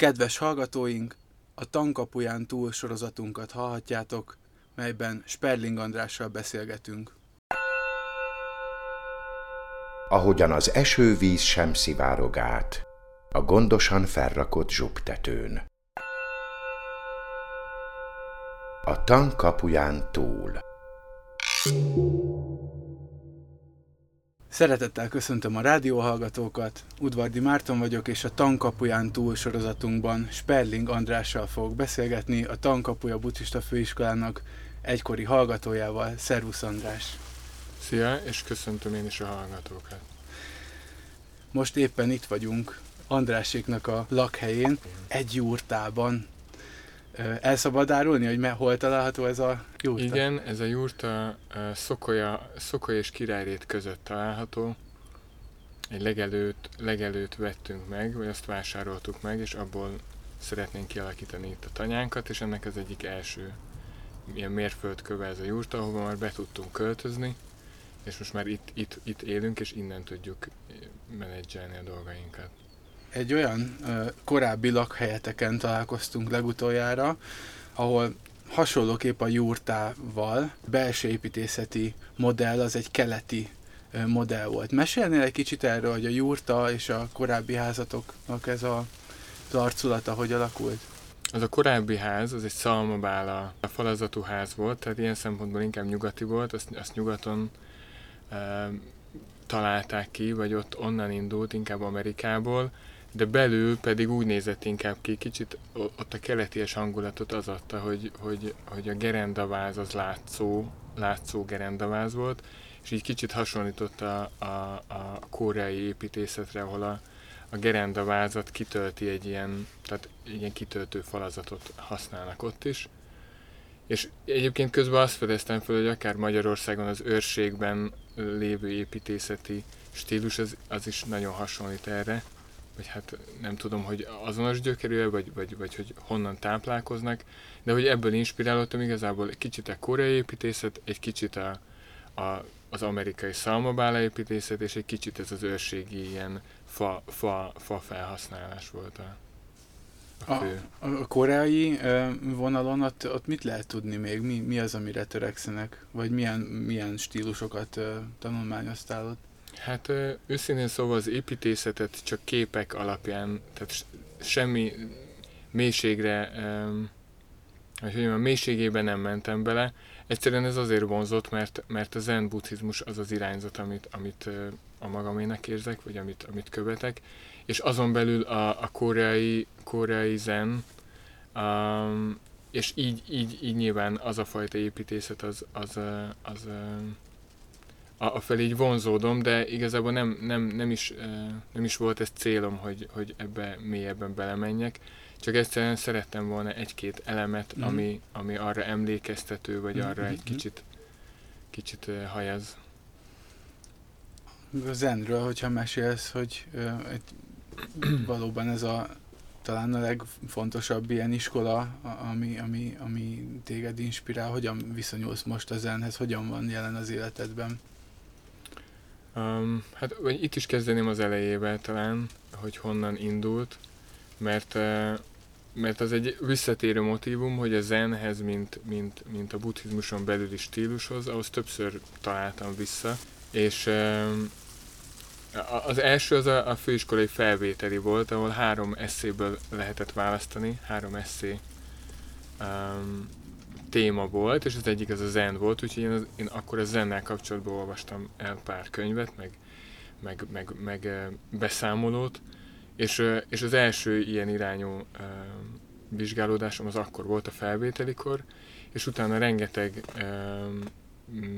Kedves hallgatóink, a Tankapuján túl sorozatunkat hallhatjátok, melyben Sperling Andrással beszélgetünk. Ahogyan az esővíz sem szivárog át, a gondosan felrakott zsubtetőn. A tank kapuján túl. Szeretettel köszöntöm a rádióhallgatókat, Udvardi Márton vagyok, és a Tankapuján túl sorozatunkban Sperling Andrással fogok beszélgetni, a Tankapuja Buddhista Főiskolának egykori hallgatójával. Szervusz András! Szia, és köszöntöm én is a hallgatókat. Most éppen itt vagyunk Andráséknak a lakhelyén, egy jurtában. El árulni, hogy hol található ez a jurta? Igen, ez a jurta Szokolya, Szokolya és Királyrét között található. Egy legelőt, legelőt vettünk meg, vagy azt vásároltuk meg, és abból szeretnénk kialakítani itt a tanyánkat, és ennek az egyik első ilyen mérföldköve ez a jurta, ahova már be tudtunk költözni, és most már itt, itt, itt élünk, és innen tudjuk menedzselni a dolgainkat. Egy olyan ö, korábbi lakhelyeteken találkoztunk legutoljára, ahol hasonlóképp a jurtával belső építészeti modell az egy keleti ö, modell volt. Mesélnél egy kicsit erről, hogy a jurta és a korábbi házatoknak ez a, az arculata hogy alakult? Az a korábbi ház, az egy szalmabála a falazatú ház volt, tehát ilyen szempontból inkább nyugati volt, azt, azt nyugaton e, találták ki, vagy ott onnan indult, inkább Amerikából, de belül pedig úgy nézett inkább ki, kicsit ott a keleties hangulatot az adta, hogy, hogy, hogy a gerendaváz az látszó, látszó gerendaváz volt, és így kicsit hasonlított a, a, a koreai építészetre, ahol a, a gerendavázat kitölti egy ilyen, tehát ilyen kitöltő falazatot használnak ott is. És egyébként közben azt fedeztem fel, hogy akár Magyarországon az őrségben lévő építészeti stílus az, az is nagyon hasonlít erre, vagy hát nem tudom, hogy azonos gyökerű vagy, vagy, vagy hogy honnan táplálkoznak, de hogy ebből inspirálódtam igazából egy kicsit a koreai építészet, egy kicsit a, a, az amerikai szalmabála építészet, és egy kicsit ez az őrségi ilyen fa, fa, fa felhasználás volt a, a fő. A, a koreai vonalon ott, ott mit lehet tudni még? Mi, mi az, amire törekszenek? Vagy milyen, milyen stílusokat tanulmányoztál ott? Hát őszintén szóval az építészetet csak képek alapján, tehát semmi mélységre, hogy mondjam, a mélységében nem mentem bele. Egyszerűen ez azért vonzott, mert, mert a zen buddhizmus az az irányzat, amit, amit a magamének érzek, vagy amit, amit követek, és azon belül a, a koreai, koreai zen, um, és így, így, így nyilván az a fajta építészet az, az, az, az a, felé így vonzódom, de igazából nem, nem, nem, is, nem is volt ez célom, hogy, hogy ebbe mélyebben belemenjek, csak egyszerűen szerettem volna egy-két elemet, mm. ami, ami arra emlékeztető, vagy mm-hmm. arra egy mhm. kicsit, kicsit hajaz. A zenről, hogyha mesélsz, hogy egy, valóban ez a talán a legfontosabb ilyen iskola, ami, ami, ami téged inspirál, hogyan viszonyulsz most a zenhez, hogyan van jelen az életedben? Um, hát itt is kezdeném az elejével talán, hogy honnan indult, mert, mert az egy visszatérő motivum, hogy a zenhez, mint, mint, mint a buddhizmuson belüli stílushoz, ahhoz többször találtam vissza, és az első az a, a főiskolai felvételi volt, ahol három eszéből lehetett választani, három eszé um, téma volt, és az egyik az a zen volt, úgyhogy én, az, én akkor a zennel kapcsolatban olvastam el pár könyvet, meg, meg, meg, meg beszámolót, és, és az első ilyen irányú vizsgálódásom az akkor volt a felvételikor, és utána rengeteg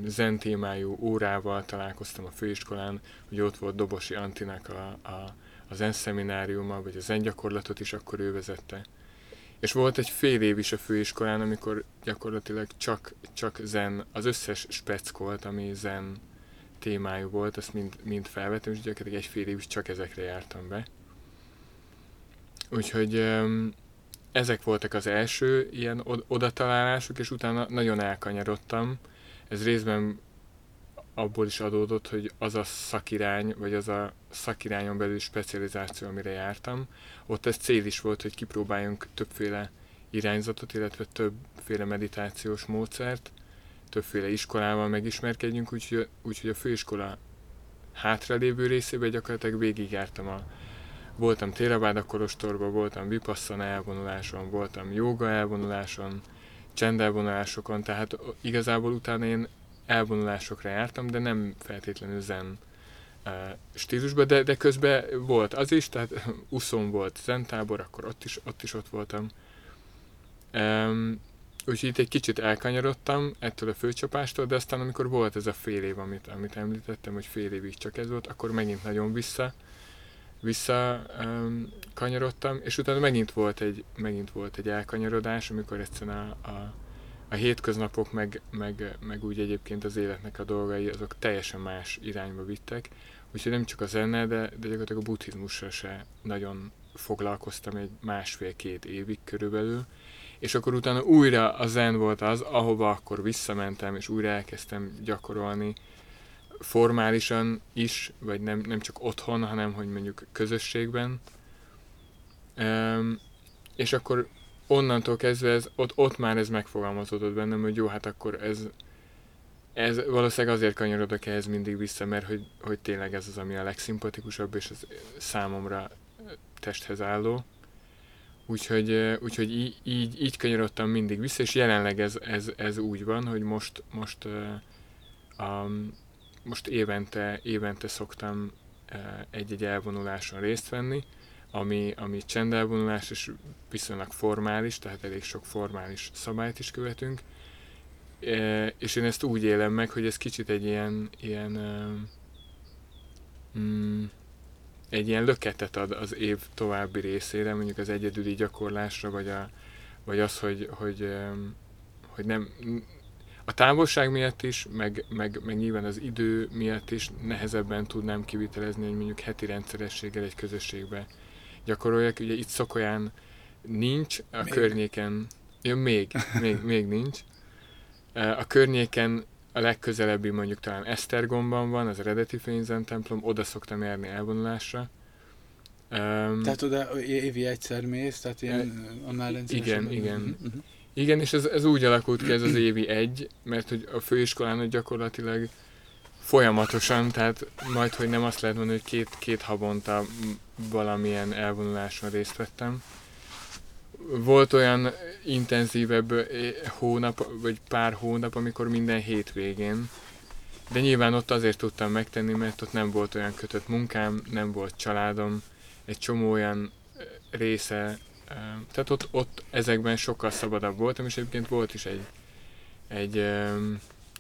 zen témájú órával találkoztam a főiskolán, hogy ott volt Dobosi Antinak a, a, a zen szemináriuma, vagy a zen gyakorlatot is akkor ő vezette. És volt egy fél év is a főiskolán, amikor gyakorlatilag csak, csak zen, az összes speckolt, ami zen témájú volt, azt mind, mind felvettem, és gyakorlatilag egy fél év is csak ezekre jártam be. Úgyhogy ezek voltak az első ilyen odatalálások, és utána nagyon elkanyarodtam. Ez részben abból is adódott, hogy az a szakirány, vagy az a szakirányon belül specializáció, amire jártam, ott ez cél is volt, hogy kipróbáljunk többféle irányzatot, illetve többféle meditációs módszert, többféle iskolával megismerkedjünk, úgyhogy, úgyhogy a főiskola hátralévő részében gyakorlatilag végigjártam a voltam Térabáda Kolostorban, voltam Vipassana elvonuláson, voltam joga elvonuláson, csendelvonulásokon, tehát igazából utána én elvonulásokra jártam, de nem feltétlenül zen stílusban, de, de közben volt az is, tehát uszon volt zentábor, akkor ott is ott, is ott voltam. Um, úgyhogy itt egy kicsit elkanyarodtam ettől a főcsapástól, de aztán amikor volt ez a fél év, amit, amit említettem, hogy fél évig csak ez volt, akkor megint nagyon vissza, vissza um, kanyarodtam, és utána megint volt egy, megint volt egy elkanyarodás, amikor egyszerűen a, a, a hétköznapok, meg, meg, meg úgy egyébként az életnek a dolgai, azok teljesen más irányba vittek, úgyhogy nem csak a zene, de, de gyakorlatilag a buddhizmussal se nagyon foglalkoztam egy másfél-két évig körülbelül, és akkor utána újra a zen volt az, ahova akkor visszamentem, és újra elkezdtem gyakorolni formálisan is, vagy nem, nem csak otthon, hanem hogy mondjuk közösségben. Um, és akkor onnantól kezdve ez, ott, ott már ez megfogalmazódott bennem, hogy jó, hát akkor ez, ez valószínűleg azért kanyarodok ehhez mindig vissza, mert hogy, hogy tényleg ez az, ami a legszimpatikusabb, és az számomra testhez álló. Úgyhogy, úgyhogy így, így, így kanyarodtam mindig vissza, és jelenleg ez, ez, ez úgy van, hogy most, most, um, most évente, évente szoktam egy-egy elvonuláson részt venni, ami, ami csendelvonulás és viszonylag formális, tehát elég sok formális szabályt is követünk. Uh, és én ezt úgy élem meg, hogy ez kicsit egy ilyen, ilyen mm, egy ilyen löketet ad az év további részére, mondjuk az egyedüli gyakorlásra, vagy, a, vagy az, hogy, hogy, hogy nem, a távolság miatt is, meg, meg, meg nyilván az idő miatt is nehezebben tudnám kivitelezni, hogy mondjuk heti rendszerességgel egy közösségbe gyakoroljak. Ugye itt Szokolyán nincs, a még. környéken, ja, még, még, még nincs. A környéken a legközelebbi mondjuk talán Esztergomban van, az eredeti fényzen templom, oda szoktam járni elvonulásra. Um, tehát oda évi egyszer mész, tehát ilyen annál rendszeresen? Igen, igen. Uh-huh. Igen, és ez, ez úgy alakult ki ez az évi egy, mert hogy a főiskolán gyakorlatilag folyamatosan, tehát majd, hogy nem azt lehet mondani, hogy két, két havonta valamilyen elvonuláson részt vettem, volt olyan intenzívebb eh, hónap, vagy pár hónap, amikor minden hétvégén, de nyilván ott azért tudtam megtenni, mert ott nem volt olyan kötött munkám, nem volt családom, egy csomó olyan eh, része, eh, tehát ott, ott ezekben sokkal szabadabb voltam, és egyébként volt is egy, egy,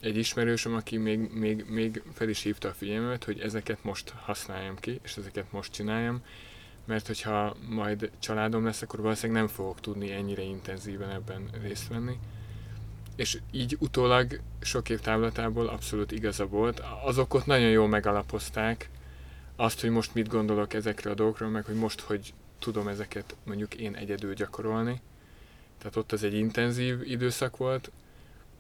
egy ismerősöm, aki még, még, még fel is hívta a figyelmet, hogy ezeket most használjam ki, és ezeket most csináljam, mert hogyha majd családom lesz, akkor valószínűleg nem fogok tudni ennyire intenzíven ebben részt venni. És így utólag sok év távlatából abszolút igaza volt. Azok ott nagyon jól megalapozták azt, hogy most mit gondolok ezekről a dolgokról, meg hogy most hogy tudom ezeket mondjuk én egyedül gyakorolni. Tehát ott az egy intenzív időszak volt,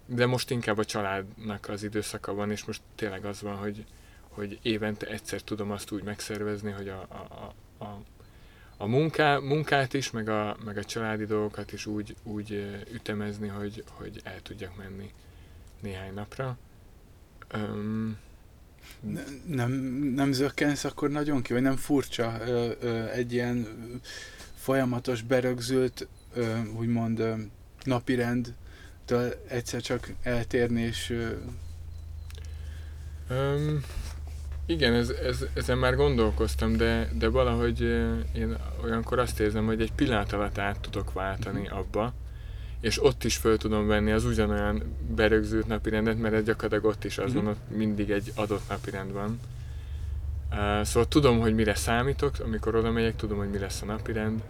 de most inkább a családnak az időszaka van, és most tényleg az van, hogy, hogy évente egyszer tudom azt úgy megszervezni, hogy a, a, a, a munká, munkát is, meg a, meg a családi dolgokat is úgy, úgy ütemezni, hogy, hogy el tudjak menni néhány napra. Um, nem, nem zökkensz akkor nagyon ki, vagy nem furcsa ö, ö, egy ilyen folyamatos, berögzült, ö, úgymond ö, napirendtől egyszer csak eltérni, és um, igen, ez, ez, ezen már gondolkoztam, de, de valahogy én olyankor azt érzem, hogy egy pillanat alatt át tudok váltani mhm. abba, és ott is föl tudom venni az ugyanolyan berögzült napirendet, mert gyakorlatilag ott is az van, ott mindig egy adott napirend van. Uh, szóval tudom, hogy mire számítok, amikor oda megyek, tudom, hogy mi lesz a napirend.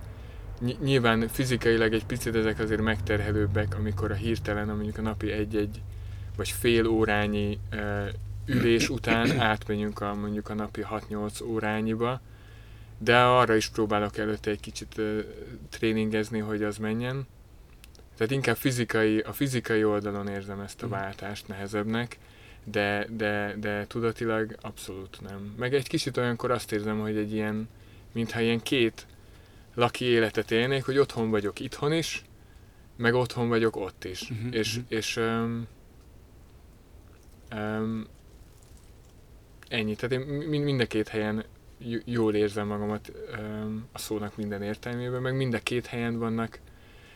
Ny- nyilván fizikailag egy picit ezek azért megterhelőbbek, amikor a hirtelen, mondjuk a napi egy-egy vagy fél órányi uh, ülés után átmenjünk a, mondjuk a napi 6-8 órányiba, de arra is próbálok előtte egy kicsit uh, tréningezni, hogy az menjen. Tehát inkább fizikai, a fizikai oldalon érzem ezt a mm. váltást nehezebbnek, de, de, de tudatilag abszolút nem. Meg egy kicsit olyankor azt érzem, hogy egy ilyen, mintha ilyen két laki életet élnék, hogy otthon vagyok itthon is, meg otthon vagyok ott is. Uh-huh, és uh-huh. és um, um, ennyi. Tehát én mind a két helyen jól érzem magamat um, a szónak minden értelmében, meg mind a két helyen vannak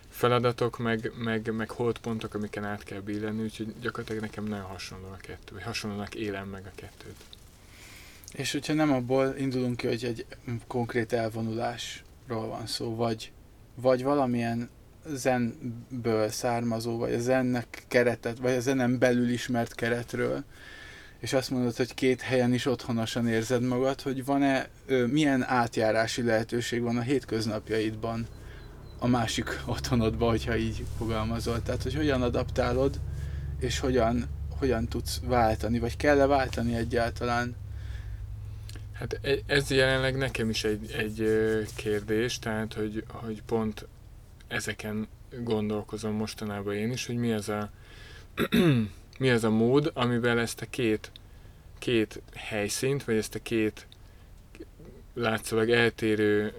feladatok, meg, meg, meg holdpontok, amiken át kell billenni, úgyhogy gyakorlatilag nekem nagyon hasonló a kettő, vagy hasonlónak élem meg a kettőt. És hogyha nem abból indulunk ki, hogy egy konkrét elvonulásról van szó, vagy, vagy valamilyen zenből származó, vagy a zennek keretet, vagy a zenem belül ismert keretről, és azt mondod, hogy két helyen is otthonosan érzed magad, hogy van-e, milyen átjárási lehetőség van a hétköznapjaidban a másik otthonodba, hogyha így fogalmazol. Tehát, hogy hogyan adaptálod, és hogyan, hogyan tudsz váltani, vagy kell-e váltani egyáltalán? Hát e, ez jelenleg nekem is egy, egy kérdés, tehát, hogy, hogy pont ezeken gondolkozom mostanában én is, hogy mi az a, mi az a mód, amivel ezt a két, két helyszínt, vagy ezt a két látszólag eltérő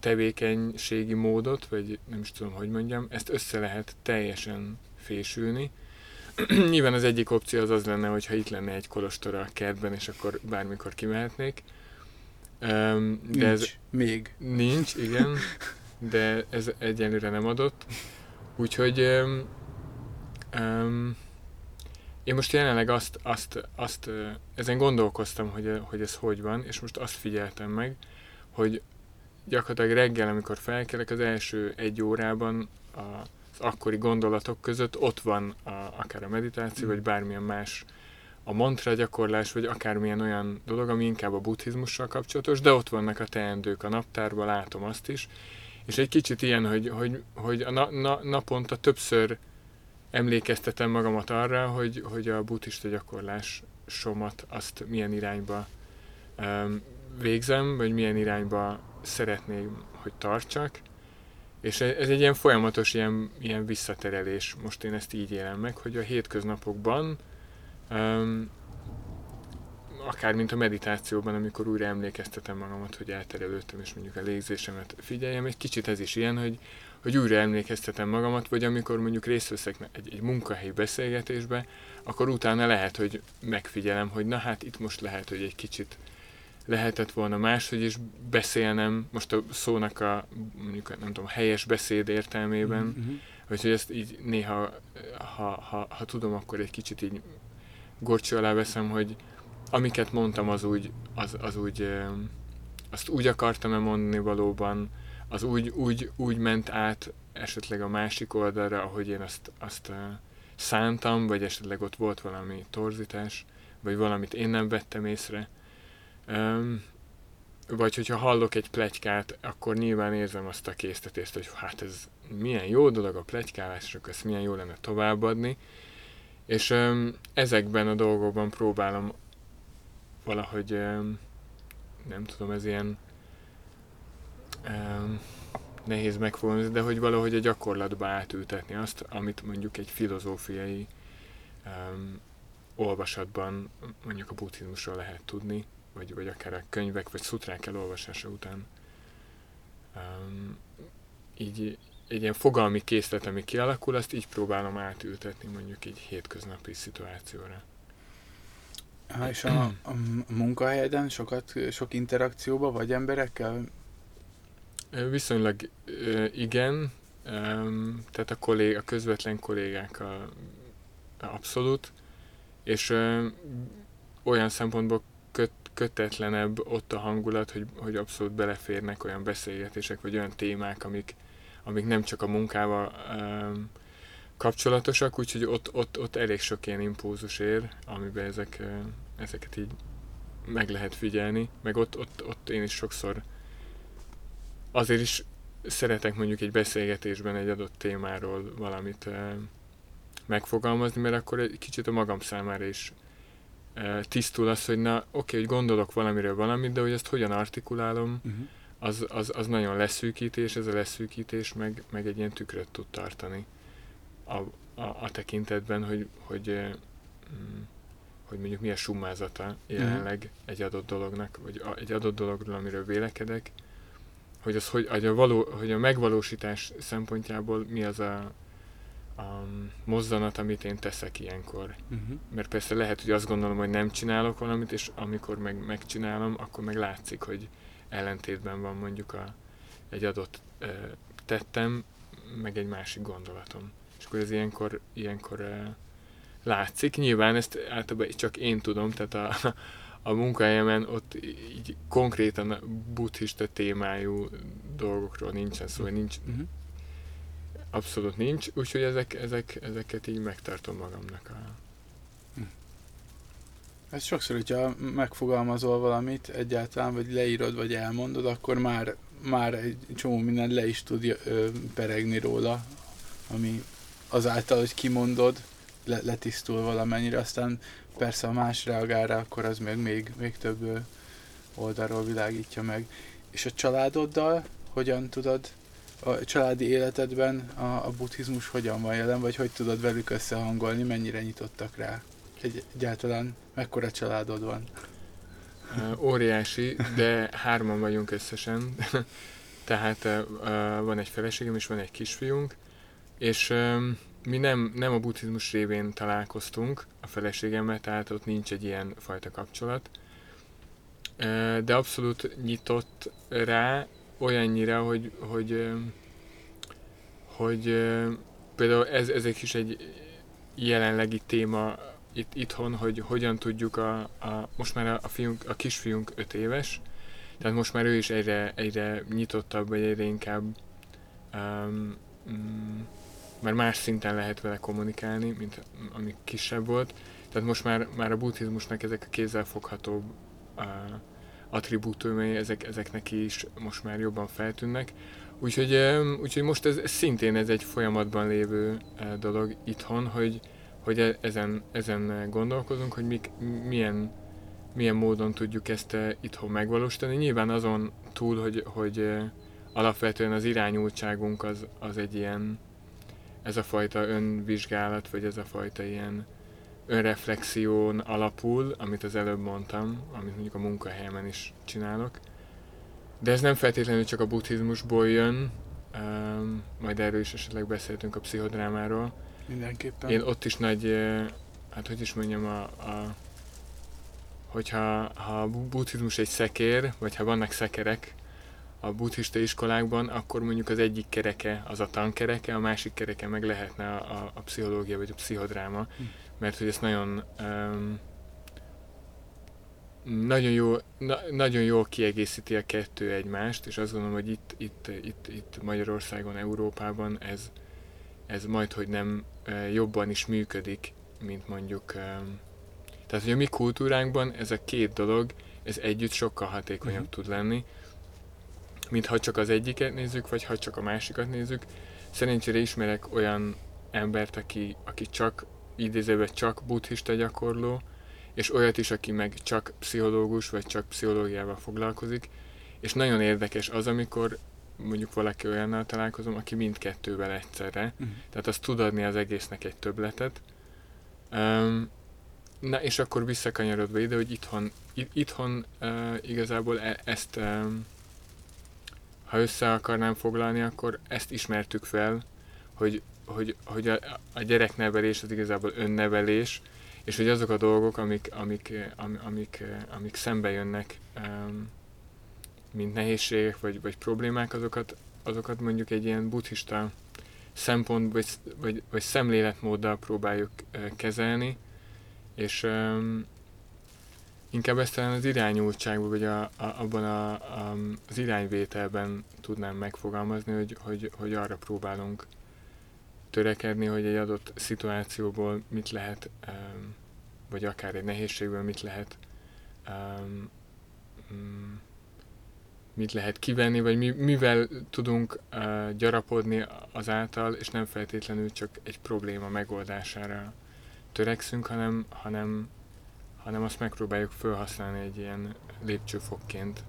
tevékenységi módot, vagy nem is tudom, hogy mondjam, ezt össze lehet teljesen fésülni. Nyilván az egyik opció az az lenne, hogyha itt lenne egy kolostor a kertben, és akkor bármikor kimehetnék. de nincs, ez még. Nincs, igen, de ez egyelőre nem adott. Úgyhogy um, um, én most jelenleg azt, azt, azt ezen gondolkoztam, hogy, hogy ez hogy van, és most azt figyeltem meg, hogy gyakorlatilag reggel, amikor felkelek, az első egy órában az akkori gondolatok között ott van a, akár a meditáció, mm. vagy bármilyen más a mantra gyakorlás, vagy akármilyen olyan dolog, ami inkább a buddhizmussal kapcsolatos, de ott vannak a teendők a naptárban, látom azt is. És egy kicsit ilyen, hogy, hogy, hogy a na, na, naponta többször emlékeztetem magamat arra, hogy, hogy a buddhista gyakorlás somat azt milyen irányba um, végzem, vagy milyen irányba szeretném, hogy tartsak. És ez egy ilyen folyamatos ilyen, ilyen visszaterelés. Most én ezt így élem meg, hogy a hétköznapokban, um, akár mint a meditációban, amikor újra emlékeztetem magamat, hogy elterelődtem, és mondjuk a légzésemet figyeljem, egy kicsit ez is ilyen, hogy, hogy újra emlékeztetem magamat, vagy amikor mondjuk részt veszek egy, egy munkahelyi beszélgetésbe, akkor utána lehet, hogy megfigyelem, hogy na hát itt most lehet, hogy egy kicsit lehetett volna máshogy is beszélnem, most a szónak a mondjuk nem tudom, helyes beszéd értelmében, mm-hmm. vagy hogy ezt így néha, ha, ha, ha tudom, akkor egy kicsit így gorcső alá veszem, hogy amiket mondtam, az úgy, az, az úgy, azt úgy akartam-e mondani valóban, az úgy, úgy, úgy ment át esetleg a másik oldalra, ahogy én azt, azt szántam, vagy esetleg ott volt valami torzítás, vagy valamit én nem vettem észre. Um, vagy hogyha hallok egy plegykát, akkor nyilván érzem azt a késztetést, hogy hát ez milyen jó dolog a plegykálás, és akkor ezt milyen jó lenne továbbadni. És um, ezekben a dolgokban próbálom valahogy, um, nem tudom, ez ilyen um, nehéz megfogalmazni, de hogy valahogy a gyakorlatba átültetni azt, amit mondjuk egy filozófiai um, olvasatban mondjuk a buddhizmusról lehet tudni, vagy, vagy akár a könyvek vagy szutrák elolvasása után. Um, így egy ilyen fogalmi készlet, ami kialakul, azt így próbálom átültetni mondjuk egy hétköznapi szituációra. Ha, és a, a munkahelyeden sokat, sok interakcióba vagy emberekkel? Viszonylag igen, tehát a, kollég, a közvetlen kollégák a, a abszolút, és olyan szempontból kötetlenebb ott a hangulat, hogy, hogy abszolút beleférnek olyan beszélgetések, vagy olyan témák, amik, amik nem csak a munkával um, kapcsolatosak, úgyhogy ott, ott, ott elég sok ilyen impulzus ér, amiben ezek, ezeket így meg lehet figyelni, meg ott, ott, ott én is sokszor azért is szeretek mondjuk egy beszélgetésben egy adott témáról valamit uh, megfogalmazni, mert akkor egy kicsit a magam számára is tisztul az, hogy na oké, hogy gondolok valamiről valamit, de hogy ezt hogyan artikulálom, uh-huh. az, az, az nagyon leszűkítés, ez a leszűkítés meg, meg egy ilyen tükröt tud tartani a, a, a tekintetben, hogy, hogy, uh, hogy mondjuk mi a summázata jelenleg uh-huh. egy adott dolognak, vagy a, egy adott dologról, amiről vélekedek, hogy, az, hogy, hogy, a, való, hogy a megvalósítás szempontjából mi az a, a mozzanat, amit én teszek ilyenkor. Uh-huh. Mert persze lehet, hogy azt gondolom, hogy nem csinálok valamit, és amikor meg megcsinálom, akkor meg látszik, hogy ellentétben van mondjuk a, egy adott e, tettem, meg egy másik gondolatom. És akkor ez ilyenkor, ilyenkor e, látszik. Nyilván ezt általában csak én tudom, tehát a, a munkahelyemen ott így konkrétan buddhista témájú dolgokról nincsen szó, nincs, uh-huh. Abszolút nincs, úgyhogy ezek, ezek, ezeket így megtartom magamnak. A... Hm. Ez sokszor, hogyha megfogalmazol valamit egyáltalán, vagy leírod, vagy elmondod, akkor már, már egy csomó minden le is tud ö, peregni róla, ami azáltal, hogy kimondod, le, letisztul valamennyire, aztán persze ha más reagál akkor az még, még, még több oldalról világítja meg. És a családoddal hogyan tudod, a családi életedben a, a buddhizmus hogyan van jelen, vagy hogy tudod velük összehangolni, mennyire nyitottak rá? Egy, egyáltalán mekkora családod van? Óriási, de hárman vagyunk összesen. Tehát van egy feleségem és van egy kisfiunk, és mi nem, nem a buddhizmus révén találkoztunk a feleségemmel, tehát ott nincs egy ilyen fajta kapcsolat. De abszolút nyitott rá olyannyira, hogy, hogy, hogy például ez, ezek is egy jelenlegi téma itt, itthon, hogy hogyan tudjuk a, a most már a, a, fiunk, a kisfiunk öt éves, tehát most már ő is egyre, egyre nyitottabb, vagy egyre inkább um, um, már más szinten lehet vele kommunikálni, mint ami kisebb volt. Tehát most már, már a buddhizmusnak ezek a kézzelfogható uh, attribútumai, ezek, ezek neki is most már jobban feltűnnek. Úgyhogy, úgyhogy most ez, ez szintén ez egy folyamatban lévő dolog itthon, hogy, hogy e, ezen, ezen gondolkozunk, hogy mik, milyen, milyen módon tudjuk ezt itthon megvalósítani. Nyilván azon túl, hogy, hogy alapvetően az irányultságunk az, az egy ilyen ez a fajta önvizsgálat, vagy ez a fajta ilyen önreflexión alapul, amit az előbb mondtam, amit mondjuk a munkahelyemen is csinálok. De ez nem feltétlenül csak a buddhizmusból jön, um, majd erről is esetleg beszéltünk a pszichodrámáról. Mindenképpen. Én ott is nagy, hát hogy is mondjam, a, a hogyha ha a buddhizmus egy szekér, vagy ha vannak szekerek, a buddhista iskolákban, akkor mondjuk az egyik kereke az a tankereke, a másik kereke meg lehetne a, a, a pszichológia vagy a pszichodráma, hm. Mert hogy ezt nagyon um, nagyon jó, na, nagyon jól kiegészíti a kettő egymást, és azt gondolom, hogy itt, itt, itt, itt Magyarországon, Európában ez, ez majd, hogy nem jobban is működik, mint mondjuk tehát, hogy a mi kultúránkban ez a két dolog, ez együtt sokkal hatékonyabb uh-huh. tud lenni, mint ha csak az egyiket nézzük, vagy ha csak a másikat nézzük. Szerencsére ismerek olyan embert, aki, aki csak idézőben csak buddhista gyakorló, és olyat is, aki meg csak pszichológus, vagy csak pszichológiával foglalkozik, és nagyon érdekes az, amikor mondjuk valaki olyannal találkozom, aki mindkettővel egyszerre, uh-huh. tehát az tud adni az egésznek egy töbletet. Um, na és akkor visszakanyarodva ide, hogy itthon, itthon uh, igazából e- ezt um, ha össze akarnám foglalni, akkor ezt ismertük fel, hogy, hogy, hogy a, a gyereknevelés az igazából önnevelés, és hogy azok a dolgok, amik, amik, amik, amik, amik szembe jönnek, mint nehézségek vagy, vagy problémák, azokat, azokat mondjuk egy ilyen buddhista szempont vagy, vagy, vagy szemléletmóddal próbáljuk kezelni, és Inkább ezt talán az irányultságban, vagy a, a, abban a, a, az irányvételben tudnám megfogalmazni, hogy, hogy, hogy arra próbálunk törekedni, hogy egy adott szituációból mit lehet, um, vagy akár egy nehézségből mit lehet um, mit lehet kivenni, vagy mi, mivel tudunk uh, gyarapodni azáltal, és nem feltétlenül csak egy probléma megoldására törekszünk, hanem, hanem hanem azt megpróbáljuk felhasználni egy ilyen lépcsőfokként.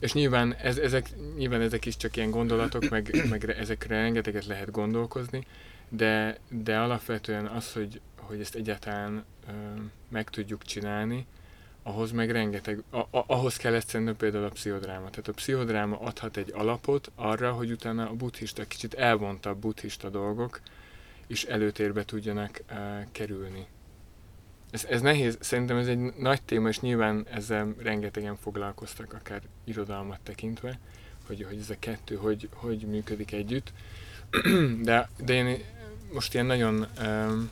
És nyilván, ez, ezek, nyilván ezek is csak ilyen gondolatok, meg, meg ezekre rengeteget lehet gondolkozni, de, de alapvetően az, hogy, hogy ezt egyáltalán ö, meg tudjuk csinálni, ahhoz meg rengeteg, a, a, ahhoz kell egyszerűen például a pszichodráma. Tehát a pszichodráma adhat egy alapot arra, hogy utána a buddhista, kicsit elvontabb buddhista dolgok is előtérbe tudjanak uh, kerülni. Ez, ez nehéz, szerintem ez egy nagy téma, és nyilván ezzel rengetegen foglalkoztak, akár irodalmat tekintve, hogy, hogy ez a kettő hogy, hogy működik együtt. de, de én most ilyen nagyon um,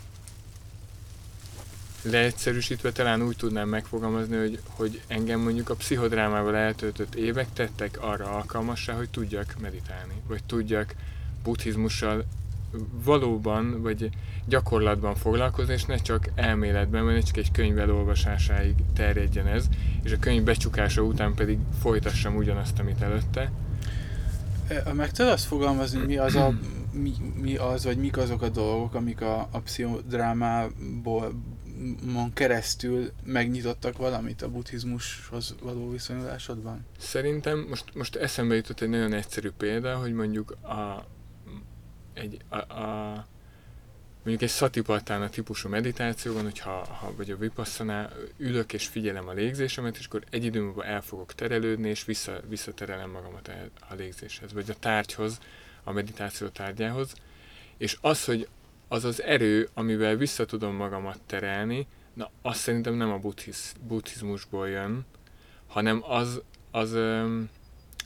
leegyszerűsítve talán úgy tudnám megfogalmazni, hogy, hogy engem mondjuk a pszichodrámával eltöltött évek tettek arra alkalmassá, hogy tudjak meditálni, vagy tudjak buddhizmussal valóban, vagy gyakorlatban foglalkozni, és ne csak elméletben, vagy ne csak egy könyv elolvasásáig terjedjen ez, és a könyv becsukása után pedig folytassam ugyanazt, amit előtte. Meg tudod azt fogalmazni, mi az a mi, mi az, vagy mik azok a dolgok, amik a, a pszichodrámából mon keresztül megnyitottak valamit a buddhizmushoz való viszonyulásodban? Szerintem most, most eszembe jutott egy nagyon egyszerű példa, hogy mondjuk a, egy, a, a mondjuk egy szatipatána típusú meditációban, hogyha ha, vagy a vipasszaná ülök és figyelem a légzésemet, és akkor egy időben el fogok terelődni, és vissza, visszaterelem magamat a légzéshez, vagy a tárgyhoz, a meditáció tárgyához. És az, hogy az az erő, amivel vissza tudom magamat terelni, na azt szerintem nem a buddhiz, buddhizmusból jön, hanem az, az,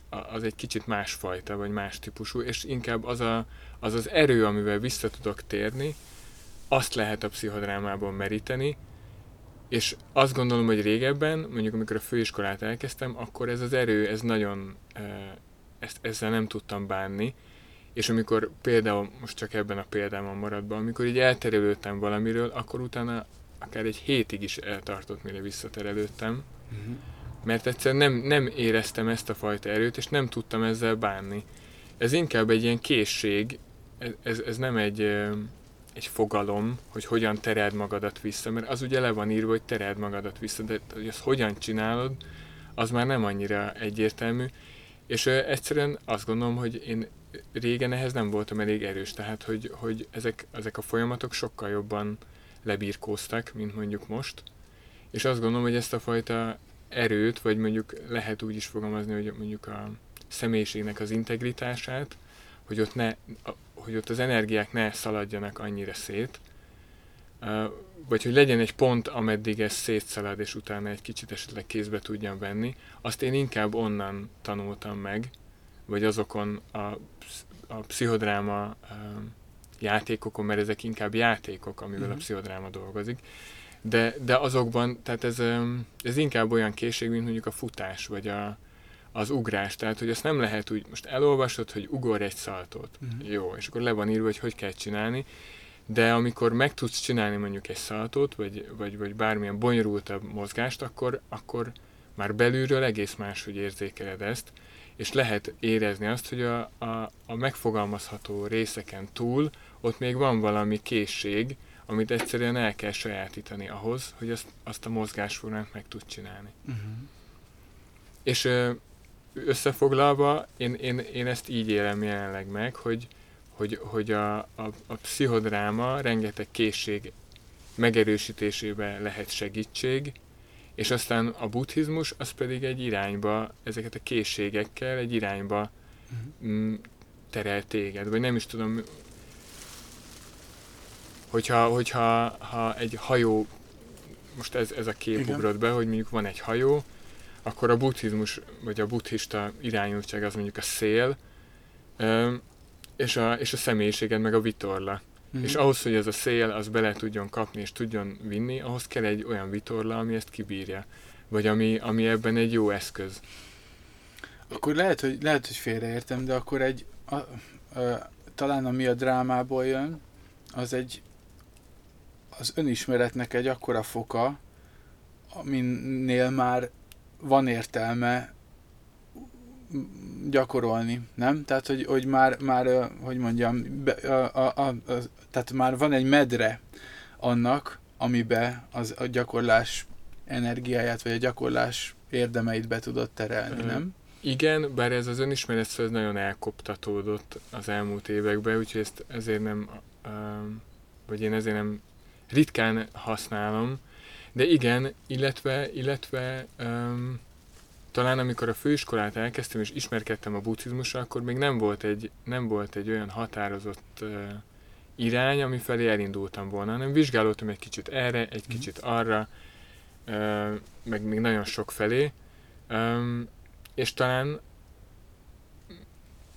az egy kicsit másfajta, vagy más típusú, és inkább az, a, az az erő, amivel vissza tudok térni, azt lehet a pszichodrámában meríteni, és azt gondolom, hogy régebben, mondjuk amikor a főiskolát elkezdtem, akkor ez az erő, ez nagyon, ezt, ezzel nem tudtam bánni, és amikor például, most csak ebben a példámon maradva, amikor így elterelődtem valamiről, akkor utána akár egy hétig is eltartott, mire visszaterelődtem, uh-huh. mert egyszerűen nem, nem éreztem ezt a fajta erőt, és nem tudtam ezzel bánni. Ez inkább egy ilyen készség, ez, ez nem egy, egy fogalom, hogy hogyan tereld magadat vissza, mert az ugye le van írva, hogy tereld magadat vissza, de hogy ezt hogyan csinálod, az már nem annyira egyértelmű, és egyszerűen azt gondolom, hogy én régen ehhez nem voltam elég erős, tehát hogy, hogy ezek, ezek a folyamatok sokkal jobban lebírkóztak, mint mondjuk most, és azt gondolom, hogy ezt a fajta erőt, vagy mondjuk lehet úgy is fogalmazni, hogy mondjuk a személyiségnek az integritását, hogy ott, ne, hogy ott az energiák ne szaladjanak annyira szét, vagy hogy legyen egy pont, ameddig ez szétszalad, és utána egy kicsit esetleg kézbe tudjam venni, azt én inkább onnan tanultam meg, vagy azokon a, a pszichodráma játékokon, mert ezek inkább játékok, amivel uh-huh. a mhm. pszichodráma dolgozik, de, de azokban, tehát ez, ez inkább olyan készség, mint mondjuk a futás, vagy a, az ugrás, tehát hogy ezt nem lehet úgy, most elolvasod, hogy ugor egy szaltót, uh-huh. jó, és akkor le van írva, hogy hogy kell csinálni, de amikor meg tudsz csinálni mondjuk egy szaltót, vagy, vagy, vagy bármilyen bonyolultabb mozgást, akkor, akkor már belülről egész máshogy érzékeled ezt, és lehet érezni azt, hogy a, a, a megfogalmazható részeken túl ott még van valami készség, amit egyszerűen el kell sajátítani ahhoz, hogy azt, azt a mozgásformát meg tud csinálni. Uh-huh. És összefoglalva, én, én, én ezt így élem jelenleg meg, hogy, hogy, hogy a, a, a pszichodráma rengeteg készség megerősítésébe lehet segítség, és aztán a buddhizmus az pedig egy irányba, ezeket a készségekkel egy irányba uh-huh. terel téged, vagy nem is tudom, hogyha, hogyha ha egy hajó, most ez, ez a kép Igen. ugrott be, hogy mondjuk van egy hajó, akkor a buddhizmus, vagy a buddhista irányultság az mondjuk a szél, és a, és a személyiséged meg a vitorla. Mm-hmm. És ahhoz, hogy ez a szél az bele tudjon kapni és tudjon vinni, ahhoz kell egy olyan vitorla, ami ezt kibírja. Vagy ami, ami ebben egy jó eszköz. Akkor lehet, hogy, lehet, hogy félreértem, de akkor egy, a, a, talán ami a drámából jön, az egy az önismeretnek egy akkora foka, aminél már van értelme gyakorolni, nem? Tehát, hogy, hogy már, már, hogy mondjam, be, a, a, a, a, tehát már van egy medre annak, amibe az, a gyakorlás energiáját, vagy a gyakorlás érdemeit be tudott terelni, nem? Igen, bár ez az önismeret szó nagyon elkoptatódott az elmúlt években, úgyhogy ezt ezért nem, vagy én ezért nem ritkán használom, de igen, illetve, illetve um, talán amikor a főiskolát elkezdtem és ismerkedtem a buddhizmusra, akkor még nem volt egy, nem volt egy olyan határozott uh, irány, ami felé elindultam volna, hanem vizsgálódtam egy kicsit erre, egy mhm. kicsit arra, uh, meg még nagyon sok felé, um, és talán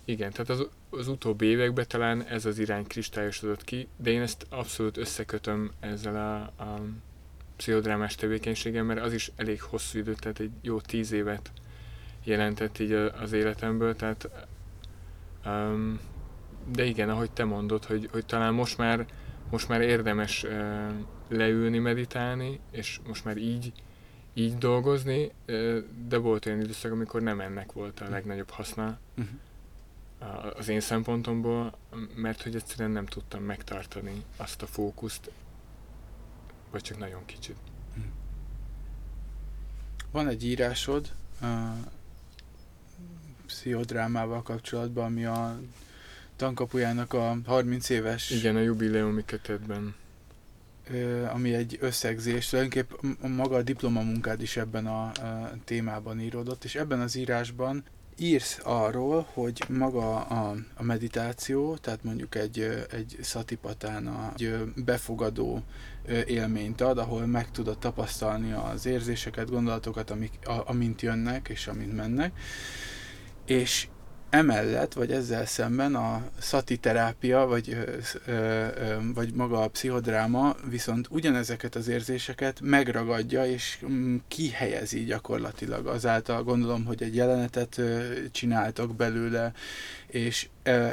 igen, tehát az, az utóbbi években talán ez az irány kristályosodott ki, de én ezt abszolút összekötöm ezzel a, a pszichodrámás tevékenységem, mert az is elég hosszú idő, tehát egy jó tíz évet jelentett így az életemből, tehát um, de igen, ahogy te mondod, hogy, hogy talán most már, most már érdemes uh, leülni, meditálni, és most már így, így dolgozni, uh, de volt olyan időszak, amikor nem ennek volt a legnagyobb haszna uh-huh. az én szempontomból, mert hogy egyszerűen nem tudtam megtartani azt a fókuszt, vagy csak nagyon kicsit. Hm. Van egy írásod a pszichodrámával kapcsolatban, ami a tankapujának a 30 éves... Igen, a jubileumi kötetben. Ami egy összegzés, tulajdonképp maga a diplomamunkád is ebben a, a témában íródott, és ebben az írásban írsz arról, hogy maga a, a meditáció, tehát mondjuk egy, egy szatipatán egy befogadó élményt ad, ahol meg tudod tapasztalni az érzéseket, gondolatokat, amik, a, amint jönnek és amint mennek, és emellett, vagy ezzel szemben a szati terápia, vagy, ö, ö, vagy maga a pszichodráma viszont ugyanezeket az érzéseket megragadja, és mm, kihelyezi gyakorlatilag azáltal, gondolom, hogy egy jelenetet ö, csináltak belőle, és ö,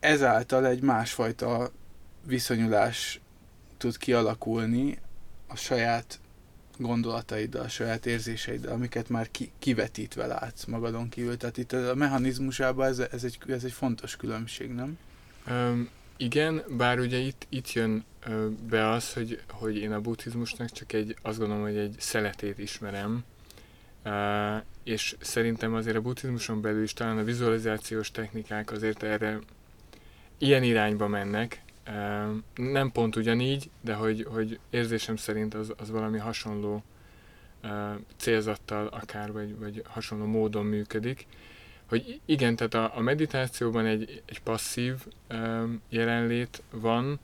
ezáltal egy másfajta viszonyulás tud kialakulni a saját gondolataiddal, a saját érzéseiddel, amiket már ki, kivetítve látsz magadon kívül. Tehát itt a mechanizmusában ez, ez, egy, ez egy fontos különbség, nem? Um, igen, bár ugye itt, itt jön be az, hogy, hogy én a buddhizmusnak csak egy, azt gondolom, hogy egy szeletét ismerem, uh, és szerintem azért a buddhizmuson belül is talán a vizualizációs technikák azért erre ilyen irányba mennek, nem pont ugyanígy, de hogy, hogy érzésem szerint az, az valami hasonló célzattal akár, vagy, vagy hasonló módon működik. Hogy igen, tehát a, a meditációban egy, egy passzív jelenlét van,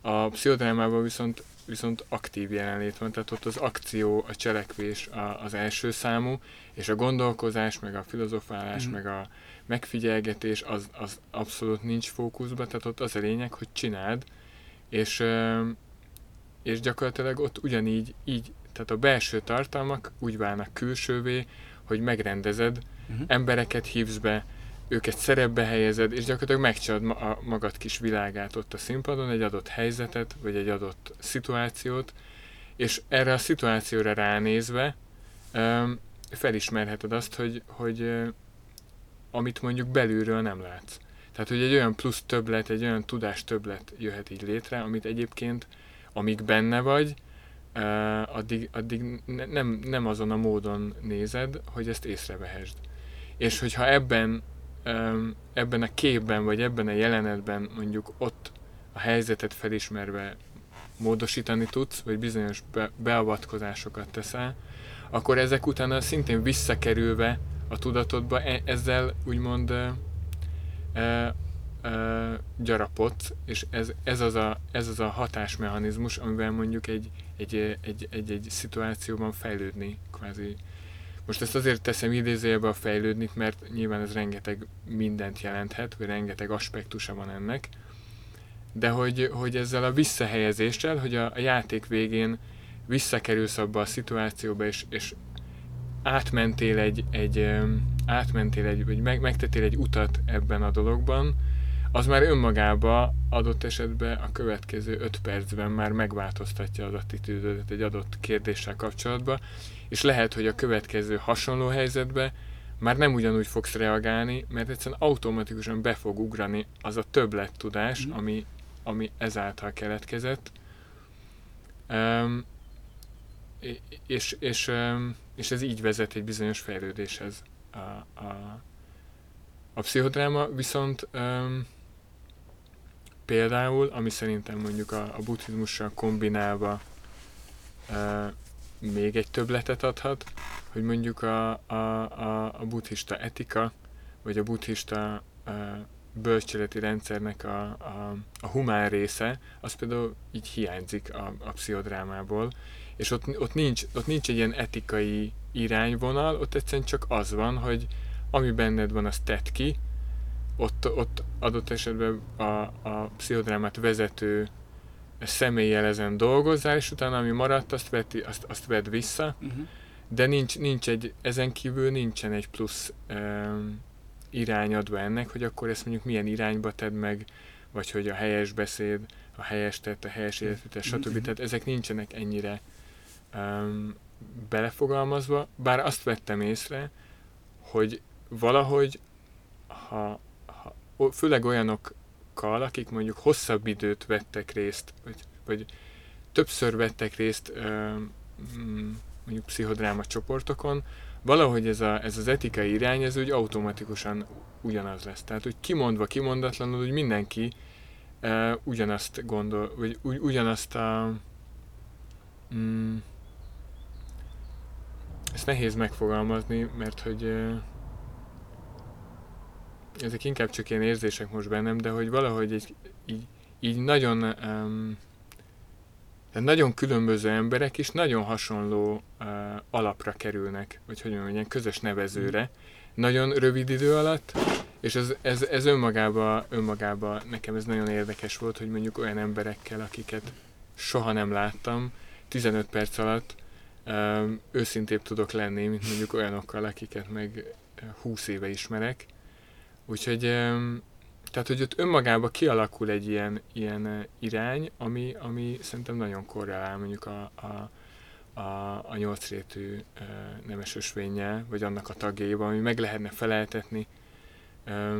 a pszichodrámában viszont, viszont aktív jelenlét van, tehát ott az akció, a cselekvés a, az első számú, és a gondolkozás, meg a filozofálás, mm. meg a, megfigyelgetés az, az abszolút nincs fókuszban, tehát ott az a lényeg, hogy csináld, és, és gyakorlatilag ott ugyanígy, így, tehát a belső tartalmak úgy válnak külsővé, hogy megrendezed, uh-huh. embereket hívsz be, őket szerepbe helyezed, és gyakorlatilag megcsinálod a magad kis világát ott a színpadon, egy adott helyzetet, vagy egy adott szituációt, és erre a szituációra ránézve felismerheted azt, hogy, hogy amit mondjuk belülről nem látsz. Tehát, hogy egy olyan plusz többlet, egy olyan tudás többlet jöhet így létre, amit egyébként, amíg benne vagy, uh, addig, addig ne, nem, nem azon a módon nézed, hogy ezt észrevehesd. És hogyha ebben, um, ebben a képben, vagy ebben a jelenetben mondjuk ott a helyzetet felismerve módosítani tudsz, vagy bizonyos be, beavatkozásokat teszel, akkor ezek utána szintén visszakerülve a tudatodba, e- ezzel úgymond e, e, e, gyarapodsz, és ez, ez, az a, ez az a hatásmechanizmus, amivel mondjuk egy, egy, egy, egy, egy szituációban fejlődni kvázi. Most ezt azért teszem idézőjelbe a fejlődni, mert nyilván ez rengeteg mindent jelenthet, vagy rengeteg aspektusa van ennek, de hogy, hogy ezzel a visszahelyezéssel, hogy a, a játék végén visszakerülsz abba a szituációba, és, és átmentél egy, egy, átmentél egy, vagy meg, megtettél egy utat ebben a dologban, az már önmagába adott esetben a következő öt percben már megváltoztatja az attitűdödet egy adott kérdéssel kapcsolatban, és lehet, hogy a következő hasonló helyzetben már nem ugyanúgy fogsz reagálni, mert egyszerűen automatikusan be fog ugrani az a többlet tudás, mm. ami, ami ezáltal keletkezett. Um, és, és, és ez így vezet egy bizonyos fejlődéshez. A, a, a pszichodráma viszont um, például, ami szerintem mondjuk a, a buddhizmussal kombinálva uh, még egy többletet adhat, hogy mondjuk a, a, a, a buddhista etika, vagy a buddhista uh, bölcseleti rendszernek a, a, a humán része, az például így hiányzik a, a pszichodrámából, és ott, ott, nincs, ott nincs egy ilyen etikai irányvonal, ott egyszerűen csak az van, hogy ami benned van, azt tett ki, ott, ott adott esetben a, a pszichodrámát vezető személlyel ezen dolgozzál, és utána ami maradt, azt, veti, azt, azt vedd vissza, uh-huh. de nincs, nincs egy, ezen kívül nincsen egy plusz um, irányadva ennek, hogy akkor ezt mondjuk milyen irányba tedd meg, vagy hogy a helyes beszéd, a helyes tett, a helyes életvitel, stb. Uh-huh. Tehát ezek nincsenek ennyire um, belefogalmazva, bár azt vettem észre, hogy valahogy, ha, ha főleg olyanokkal, akik mondjuk hosszabb időt vettek részt, vagy, vagy többször vettek részt um, mondjuk pszichodráma csoportokon, valahogy ez, a, ez az etikai irány, ez úgy automatikusan ugyanaz lesz. Tehát, hogy kimondva, kimondatlanul, hogy mindenki uh, ugyanazt gondol, vagy ugy, ugyanazt a... Mm, ezt nehéz megfogalmazni, mert hogy uh, ezek inkább csak ilyen érzések most bennem, de hogy valahogy egy, így, így nagyon um, nagyon különböző emberek is nagyon hasonló uh, alapra kerülnek, vagy hogy mondjam, ilyen közös nevezőre, mm. nagyon rövid idő alatt, és ez, ez, ez önmagában, önmagába nekem ez nagyon érdekes volt, hogy mondjuk olyan emberekkel, akiket soha nem láttam, 15 perc alatt um, őszintébb tudok lenni, mint mondjuk olyanokkal, akiket meg 20 éve ismerek. Úgyhogy tehát, hogy ott önmagában kialakul egy ilyen, ilyen irány, ami, ami szerintem nagyon korrelál mondjuk a, a, a, a nyolcrétű e, nemes ösvénnyel, vagy annak a tagjaival, ami meg lehetne feleltetni. E,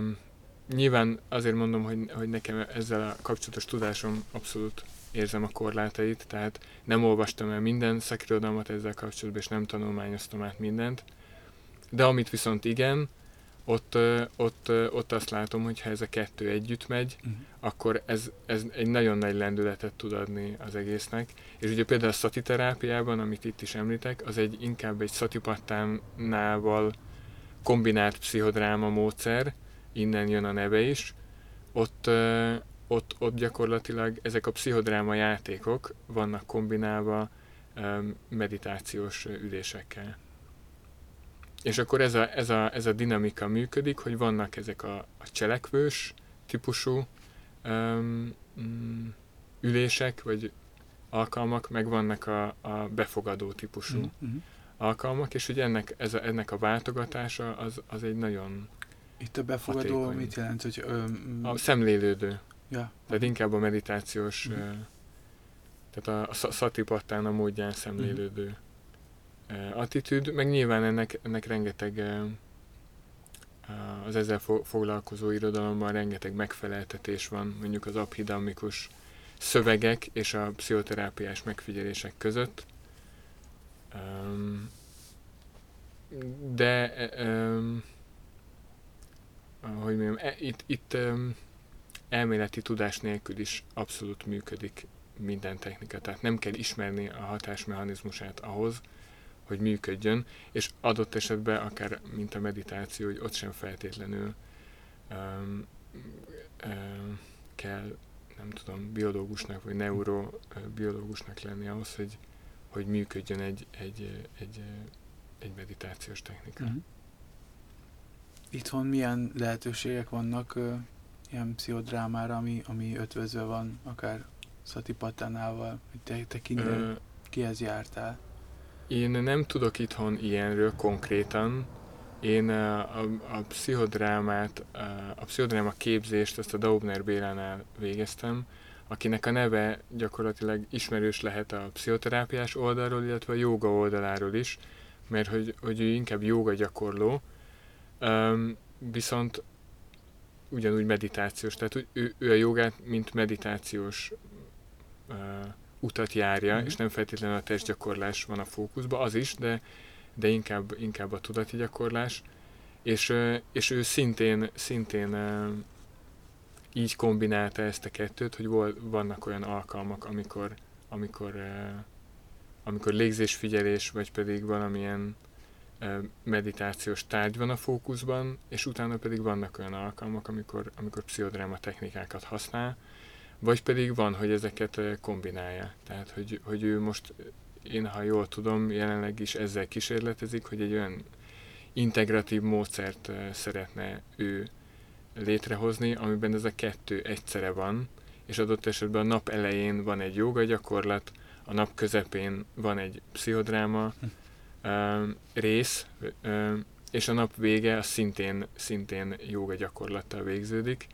nyilván azért mondom, hogy, hogy nekem ezzel a kapcsolatos tudásom abszolút érzem a korlátait, tehát nem olvastam el minden szakirodalmat ezzel kapcsolatban, és nem tanulmányoztam át mindent, de amit viszont igen, ott, ott, ott azt látom, hogy ha ez a kettő együtt megy, uh-huh. akkor ez, ez egy nagyon nagy lendületet tud adni az egésznek. És ugye például a szati terápiában, amit itt is említek, az egy inkább egy szatipattánával kombinált pszichodráma módszer, innen jön a neve is. Ott, ott, ott gyakorlatilag ezek a pszichodráma játékok vannak kombinálva meditációs ülésekkel. És akkor ez a, ez, a, ez a dinamika működik, hogy vannak ezek a, a cselekvős típusú um, ülések, vagy alkalmak, meg vannak a, a befogadó típusú mm-hmm. alkalmak, és hogy ennek, ez a, ennek a váltogatása az, az egy nagyon Itt a befogadó hatékony. mit jelent? Hogy, öm... A szemlélődő. Ja. Tehát inkább a meditációs, mm-hmm. tehát a, a szatipattán a módján szemlélődő. Mm-hmm attitűd, meg nyilván ennek, ennek rengeteg az ezzel foglalkozó irodalomban rengeteg megfeleltetés van, mondjuk az abhidamikus szövegek és a pszichoterápiás megfigyelések között. De hogy mondjam, e, itt, itt elméleti tudás nélkül is abszolút működik minden technika, tehát nem kell ismerni a hatásmechanizmusát ahhoz, hogy működjön, és adott esetben akár, mint a meditáció, hogy ott sem feltétlenül um, um, kell, nem tudom, biológusnak vagy neurobiológusnak lenni ahhoz, hogy, hogy működjön egy, egy, egy, egy meditációs technika. Uh-huh. Itthon milyen lehetőségek vannak uh, ilyen pszichodrámára, ami, ami ötvözve van, akár Szatipatánával, hogy te, te kinél, kihez jártál? Én nem tudok itthon ilyenről konkrétan. Én a, a, a pszichodrámát, a, a pszichodráma képzést ezt a Daubner Bélánál végeztem, akinek a neve gyakorlatilag ismerős lehet a pszichoterápiás oldalról, illetve a joga oldaláról is, mert hogy, hogy ő inkább joga gyakorló, um, viszont ugyanúgy meditációs, tehát ő, ő a jogát, mint meditációs uh, utat járja, mm. és nem feltétlenül a testgyakorlás van a fókuszban, az is, de, de inkább, inkább a tudati gyakorlás. És, és ő szintén, szintén így kombinálta ezt a kettőt, hogy vol, vannak olyan alkalmak, amikor, amikor, amikor légzésfigyelés, vagy pedig valamilyen meditációs tárgy van a fókuszban, és utána pedig vannak olyan alkalmak, amikor, amikor pszichodráma technikákat használ, vagy pedig van, hogy ezeket kombinálja. Tehát, hogy, hogy ő most, én ha jól tudom, jelenleg is ezzel kísérletezik, hogy egy olyan integratív módszert szeretne ő létrehozni, amiben ez a kettő egyszere van, és adott esetben a nap elején van egy joga gyakorlat, a nap közepén van egy pszichodráma uh, rész, uh, és a nap vége az szintén, szintén joga gyakorlattal végződik.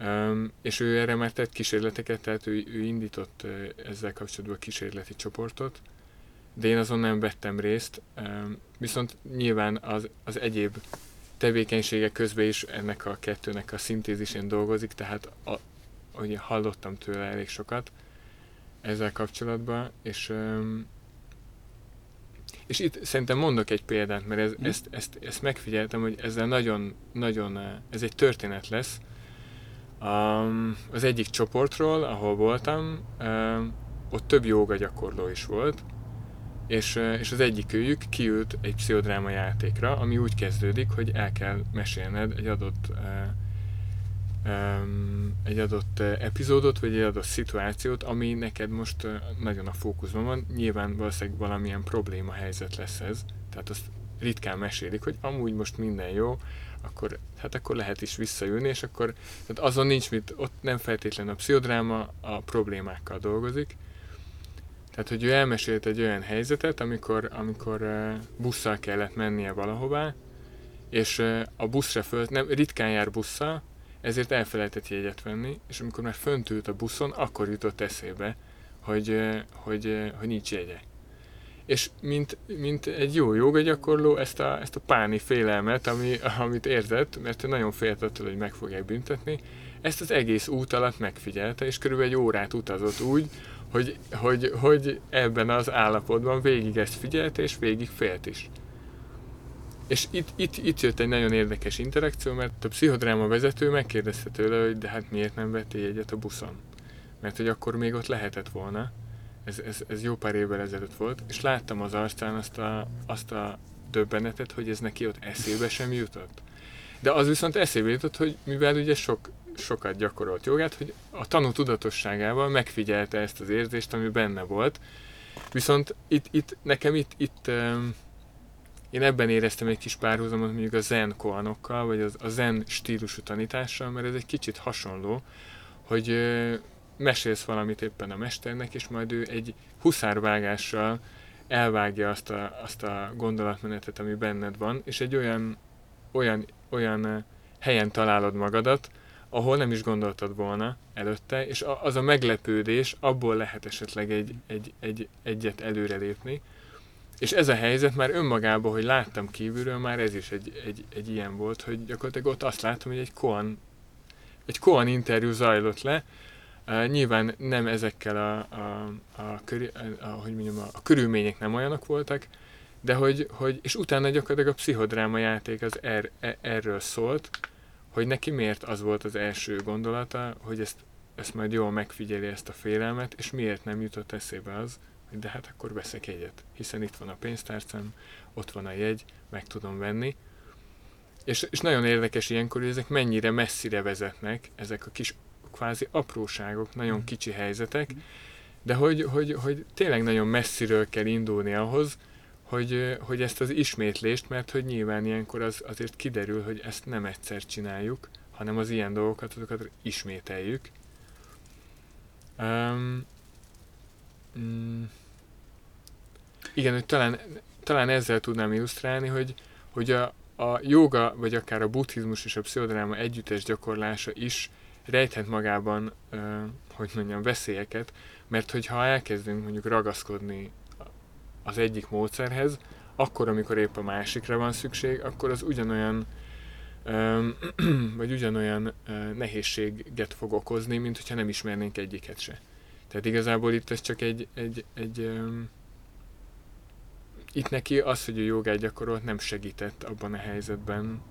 Um, és ő erre már tett kísérleteket, tehát ő, ő indított ezzel kapcsolatban kísérleti csoportot, de én azon nem vettem részt, um, viszont nyilván az, az egyéb tevékenységek közben is ennek a kettőnek a szintézisén dolgozik, tehát a, ugye hallottam tőle elég sokat ezzel kapcsolatban, és um, és itt szerintem mondok egy példát, mert ez, ezt, ezt, ezt megfigyeltem, hogy ezzel nagyon, nagyon, ez egy történet lesz, Az egyik csoportról, ahol voltam, ott több joga gyakorló is volt, és, és az egyik őjük kiült egy pszichodráma játékra, ami úgy kezdődik, hogy el kell mesélned egy adott egy adott epizódot, vagy egy adott szituációt, ami neked most nagyon a fókuszban van. Nyilván valószínűleg valamilyen probléma helyzet lesz ez, tehát azt ritkán mesélik, hogy amúgy most minden jó, akkor, hát akkor lehet is visszajönni, és akkor tehát azon nincs mit, ott nem feltétlenül a pszichodráma a problémákkal dolgozik. Tehát, hogy ő elmesélt egy olyan helyzetet, amikor, amikor busszal kellett mennie valahová, és a buszra föl, nem, ritkán jár busszal, ezért elfelejtett jegyet venni, és amikor már fönt a buszon, akkor jutott eszébe, hogy, hogy, hogy nincs jegye és mint, mint egy jó joga gyakorló ezt a, ezt a páni félelmet, ami, amit érzett, mert nagyon félt attól, hogy meg fogják büntetni, ezt az egész út alatt megfigyelte, és körülbelül egy órát utazott úgy, hogy, hogy, hogy ebben az állapotban végig ezt figyelte, és végig félt is. És itt, itt, itt jött egy nagyon érdekes interakció, mert a pszichodráma vezető megkérdezte tőle, hogy de hát miért nem vettél egyet a buszon? Mert hogy akkor még ott lehetett volna ez, ez, ez jó pár évvel ezelőtt volt, és láttam az arcán azt a, azt a döbbenetet, hogy ez neki ott eszébe sem jutott. De az viszont eszébe jutott, hogy mivel ugye sok, sokat gyakorolt jogát, hogy a tanú tudatosságával megfigyelte ezt az érzést, ami benne volt. Viszont itt, itt nekem itt, itt én ebben éreztem egy kis párhuzamot mondjuk a zen koanokkal, vagy az, a zen stílusú tanítással, mert ez egy kicsit hasonló, hogy mesélsz valamit éppen a mesternek, és majd ő egy huszárvágással elvágja azt a, azt a gondolatmenetet, ami benned van, és egy olyan, olyan, olyan helyen találod magadat, ahol nem is gondoltad volna előtte, és az a meglepődés, abból lehet esetleg egy, egy, egy, egyet előrelépni. És ez a helyzet már önmagában, hogy láttam kívülről, már ez is egy, egy, egy ilyen volt, hogy gyakorlatilag ott azt látom, hogy egy Koan, egy Koan interjú zajlott le, Nyilván nem ezekkel a, a, a, körü, a, hogy mondjam, a, a körülmények nem olyanok voltak, de hogy, hogy, és utána gyakorlatilag a pszichodráma játék az er, er, erről szólt, hogy neki miért az volt az első gondolata, hogy ezt, ezt majd jól megfigyeli ezt a félelmet, és miért nem jutott eszébe az, hogy de hát akkor veszek egyet, hiszen itt van a pénztárcám, ott van a jegy, meg tudom venni. És, és nagyon érdekes ilyenkor, hogy ezek mennyire messzire vezetnek, ezek a kis kvázi apróságok, nagyon mm. kicsi helyzetek, de hogy, hogy, hogy tényleg nagyon messziről kell indulni ahhoz, hogy, hogy ezt az ismétlést, mert hogy nyilván ilyenkor az, azért kiderül, hogy ezt nem egyszer csináljuk, hanem az ilyen dolgokat, azokat ismételjük. Um, mm, igen, hogy talán, talán ezzel tudnám illusztrálni, hogy, hogy a, a joga, vagy akár a buddhizmus és a pszichodráma együttes gyakorlása is rejthet magában, hogy mondjam, veszélyeket, mert hogyha elkezdünk mondjuk ragaszkodni az egyik módszerhez, akkor, amikor épp a másikra van szükség, akkor az ugyanolyan vagy ugyanolyan nehézséget fog okozni, mint hogyha nem ismernénk egyiket se. Tehát igazából itt ez csak egy, egy, egy itt neki az, hogy a jogát gyakorolt, nem segített abban a helyzetben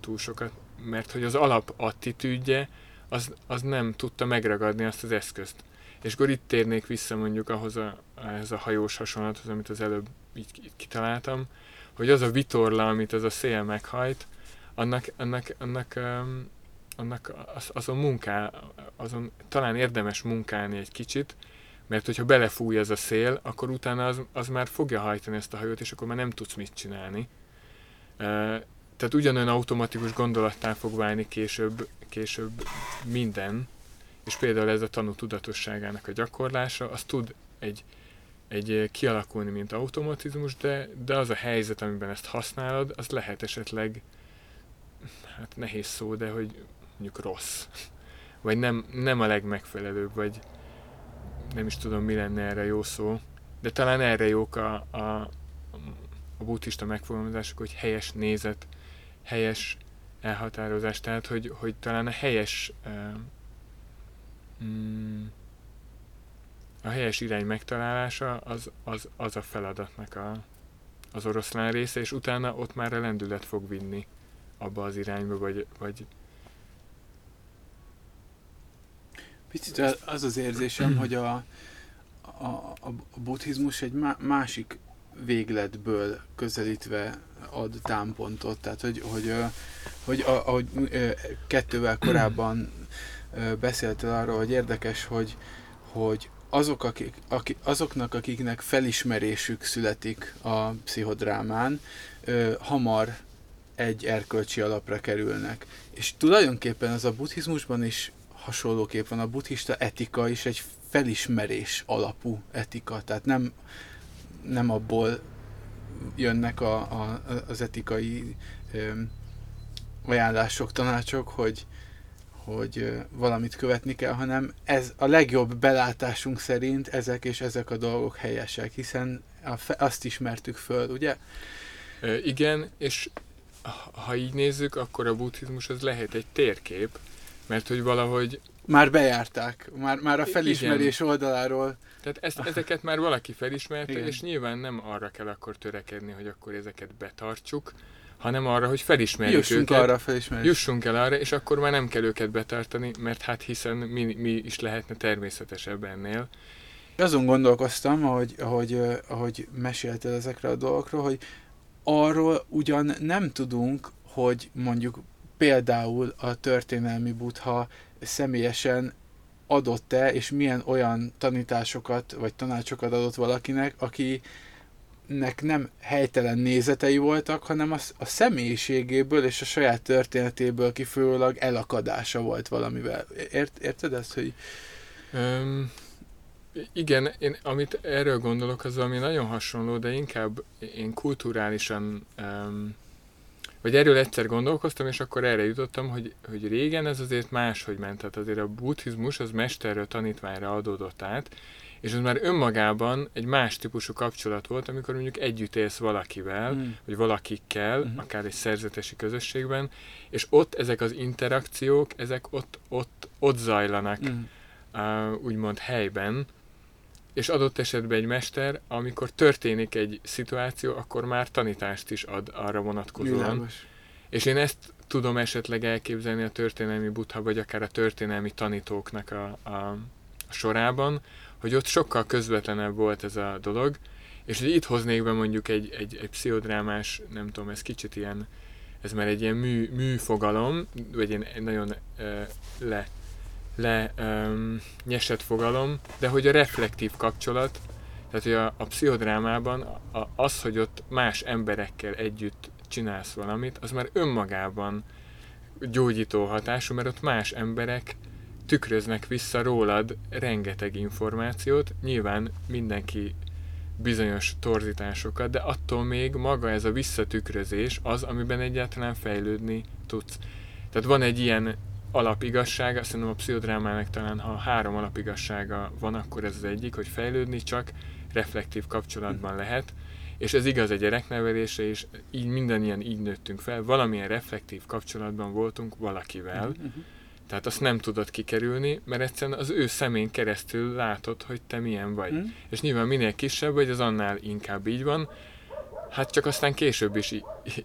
túl sokat, mert hogy az alap attitűdje az, az nem tudta megragadni azt az eszközt. És akkor itt térnék vissza mondjuk ahhoz a, ehhez a hajós hasonlathoz, amit az előbb így, így kitaláltam, hogy az a vitorla, amit ez a szél meghajt, annak, annak, annak, um, annak az, azon munká, azon talán érdemes munkálni egy kicsit, mert hogyha belefúj ez a szél, akkor utána az, az már fogja hajtani ezt a hajót, és akkor már nem tudsz mit csinálni. Uh, tehát ugyanolyan automatikus gondolattá fog válni később, később minden, és például ez a tanú tudatosságának a gyakorlása, az tud egy, egy kialakulni, mint automatizmus, de, de az a helyzet, amiben ezt használod, az lehet esetleg, hát nehéz szó, de hogy mondjuk rossz. Vagy nem, nem a legmegfelelőbb, vagy nem is tudom, mi lenne erre jó szó, de talán erre jók a, a, a buddhista megfogalmazások, hogy helyes nézet, helyes elhatározás, tehát hogy, hogy talán a helyes mm, a helyes irány megtalálása az, az, az a feladatnak a, az oroszlán része, és utána ott már a lendület fog vinni abba az irányba, vagy, vagy Picit az az érzésem, hogy a, a, a buddhizmus egy másik végletből közelítve ad támpontot, tehát hogy, hogy, hogy ahogy kettővel korábban beszéltél arról, hogy érdekes, hogy, hogy azok, akik, akik, azoknak, akiknek felismerésük születik a pszichodrámán, hamar egy erkölcsi alapra kerülnek. És tulajdonképpen az a buddhizmusban is hasonlóképp van. A buddhista etika is egy felismerés alapú etika, tehát nem, nem abból jönnek a, a, az etikai ö, ajánlások, tanácsok, hogy, hogy valamit követni kell, hanem ez a legjobb belátásunk szerint ezek és ezek a dolgok helyesek, hiszen azt ismertük föl, ugye? igen, és ha így nézzük, akkor a buddhizmus az lehet egy térkép, mert hogy valahogy... Már bejárták, már, már a felismerés Igen. oldaláról. Tehát ezt, ezeket már valaki felismerte, Igen. és nyilván nem arra kell akkor törekedni, hogy akkor ezeket betartsuk, hanem arra, hogy felismerjük Jussunk őket. arra felismerjük. Jussunk el arra, és akkor már nem kell őket betartani, mert hát hiszen mi, mi is lehetne természetesebb ennél. Azon gondolkoztam, ahogy, ahogy, ahogy meséltél ezekre a dolgokról, hogy arról ugyan nem tudunk, hogy mondjuk például a történelmi butha személyesen adott-e, és milyen olyan tanításokat vagy tanácsokat adott valakinek, aki nek nem helytelen nézetei voltak, hanem a, a személyiségéből és a saját történetéből kifolyólag elakadása volt valamivel. Ért, érted ezt, hogy... Um, igen, én amit erről gondolok, az valami nagyon hasonló, de inkább én kulturálisan um, vagy erről egyszer gondolkoztam, és akkor erre jutottam, hogy, hogy régen ez azért máshogy ment. Tehát azért a buddhizmus az mesterről tanítványra adódott át, és az már önmagában egy más típusú kapcsolat volt, amikor mondjuk együtt élsz valakivel, mm. vagy valakikkel, mm. akár egy szerzetesi közösségben, és ott ezek az interakciók, ezek ott, ott, ott zajlanak, mm. uh, úgymond helyben, és adott esetben egy mester, amikor történik egy szituáció, akkor már tanítást is ad arra vonatkozóan. Világos. És én ezt tudom esetleg elképzelni a történelmi butha, vagy akár a történelmi tanítóknak a, a, sorában, hogy ott sokkal közvetlenebb volt ez a dolog, és hogy itt hoznék be mondjuk egy, egy, egy pszichodrámás, nem tudom, ez kicsit ilyen, ez már egy ilyen mű, műfogalom, vagy egy nagyon uh, le le um, fogalom, de hogy a reflektív kapcsolat, tehát hogy a, a pszichodrámában az, hogy ott más emberekkel együtt csinálsz valamit, az már önmagában gyógyító hatású, mert ott más emberek tükröznek vissza rólad rengeteg információt, nyilván mindenki bizonyos torzításokat, de attól még maga ez a visszatükrözés az, amiben egyáltalán fejlődni tudsz. Tehát van egy ilyen alapigassága, szerintem a pszichodrámának talán ha három alapigassága van, akkor ez az egyik, hogy fejlődni csak reflektív kapcsolatban lehet, és ez igaz a gyereknevelésre is, így mindannyian így nőttünk fel, valamilyen reflektív kapcsolatban voltunk valakivel, uh-huh. tehát azt nem tudod kikerülni, mert egyszerűen az ő szemén keresztül látod, hogy te milyen vagy. Uh-huh. És nyilván minél kisebb vagy, az annál inkább így van, hát csak aztán később is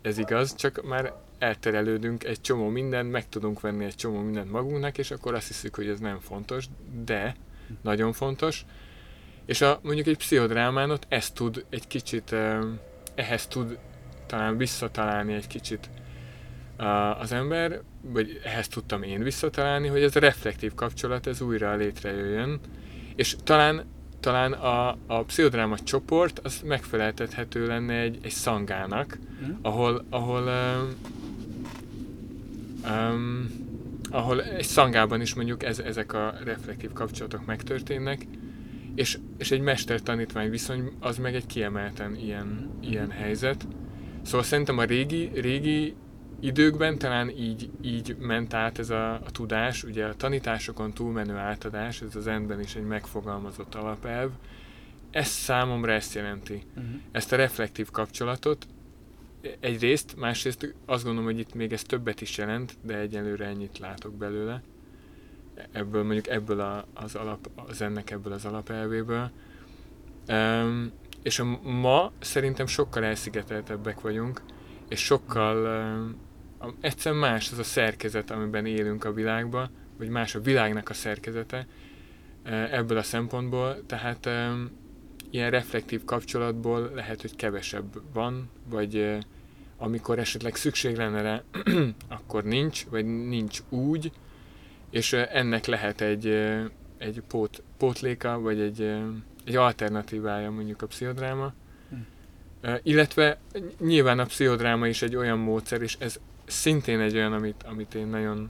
ez igaz, csak már elterelődünk egy csomó mindent, meg tudunk venni egy csomó mindent magunknak, és akkor azt hiszük, hogy ez nem fontos, de nagyon fontos. És a, mondjuk egy pszichodrámánot ezt tud egy kicsit, ehhez tud talán visszatalálni egy kicsit az ember, vagy ehhez tudtam én visszatalálni, hogy ez a reflektív kapcsolat ez újra létrejöjjön, és talán, talán a, a pszichodráma csoport az megfeleltethető lenne egy, egy szangának, mm. ahol, ahol um, um, ahol egy szangában is mondjuk ez, ezek a reflektív kapcsolatok megtörténnek, és, és egy mester-tanítvány viszony az meg egy kiemelten ilyen, ilyen helyzet. Szóval szerintem a régi, régi időkben talán így, így ment át ez a, a tudás, ugye a tanításokon túlmenő átadás, ez az endben is egy megfogalmazott alapelv, ez számomra ezt jelenti. Uh-huh. Ezt a reflektív kapcsolatot, egyrészt, másrészt azt gondolom, hogy itt még ez többet is jelent, de egyelőre ennyit látok belőle. Ebből mondjuk ebből a, az alap, az ennek ebből az alapelvéből. Um, és a, ma szerintem sokkal elszigeteltebbek vagyunk, és sokkal um, egyszerűen más az a szerkezet, amiben élünk a világban, vagy más a világnak a szerkezete ebből a szempontból, tehát ilyen reflektív kapcsolatból lehet, hogy kevesebb van, vagy amikor esetleg szükség lenne rá, akkor nincs, vagy nincs úgy, és ennek lehet egy, egy pót, pótléka, vagy egy, egy alternatívája mondjuk a pszichodráma. Hm. Illetve nyilván a pszichodráma is egy olyan módszer, és ez szintén egy olyan, amit, amit én nagyon,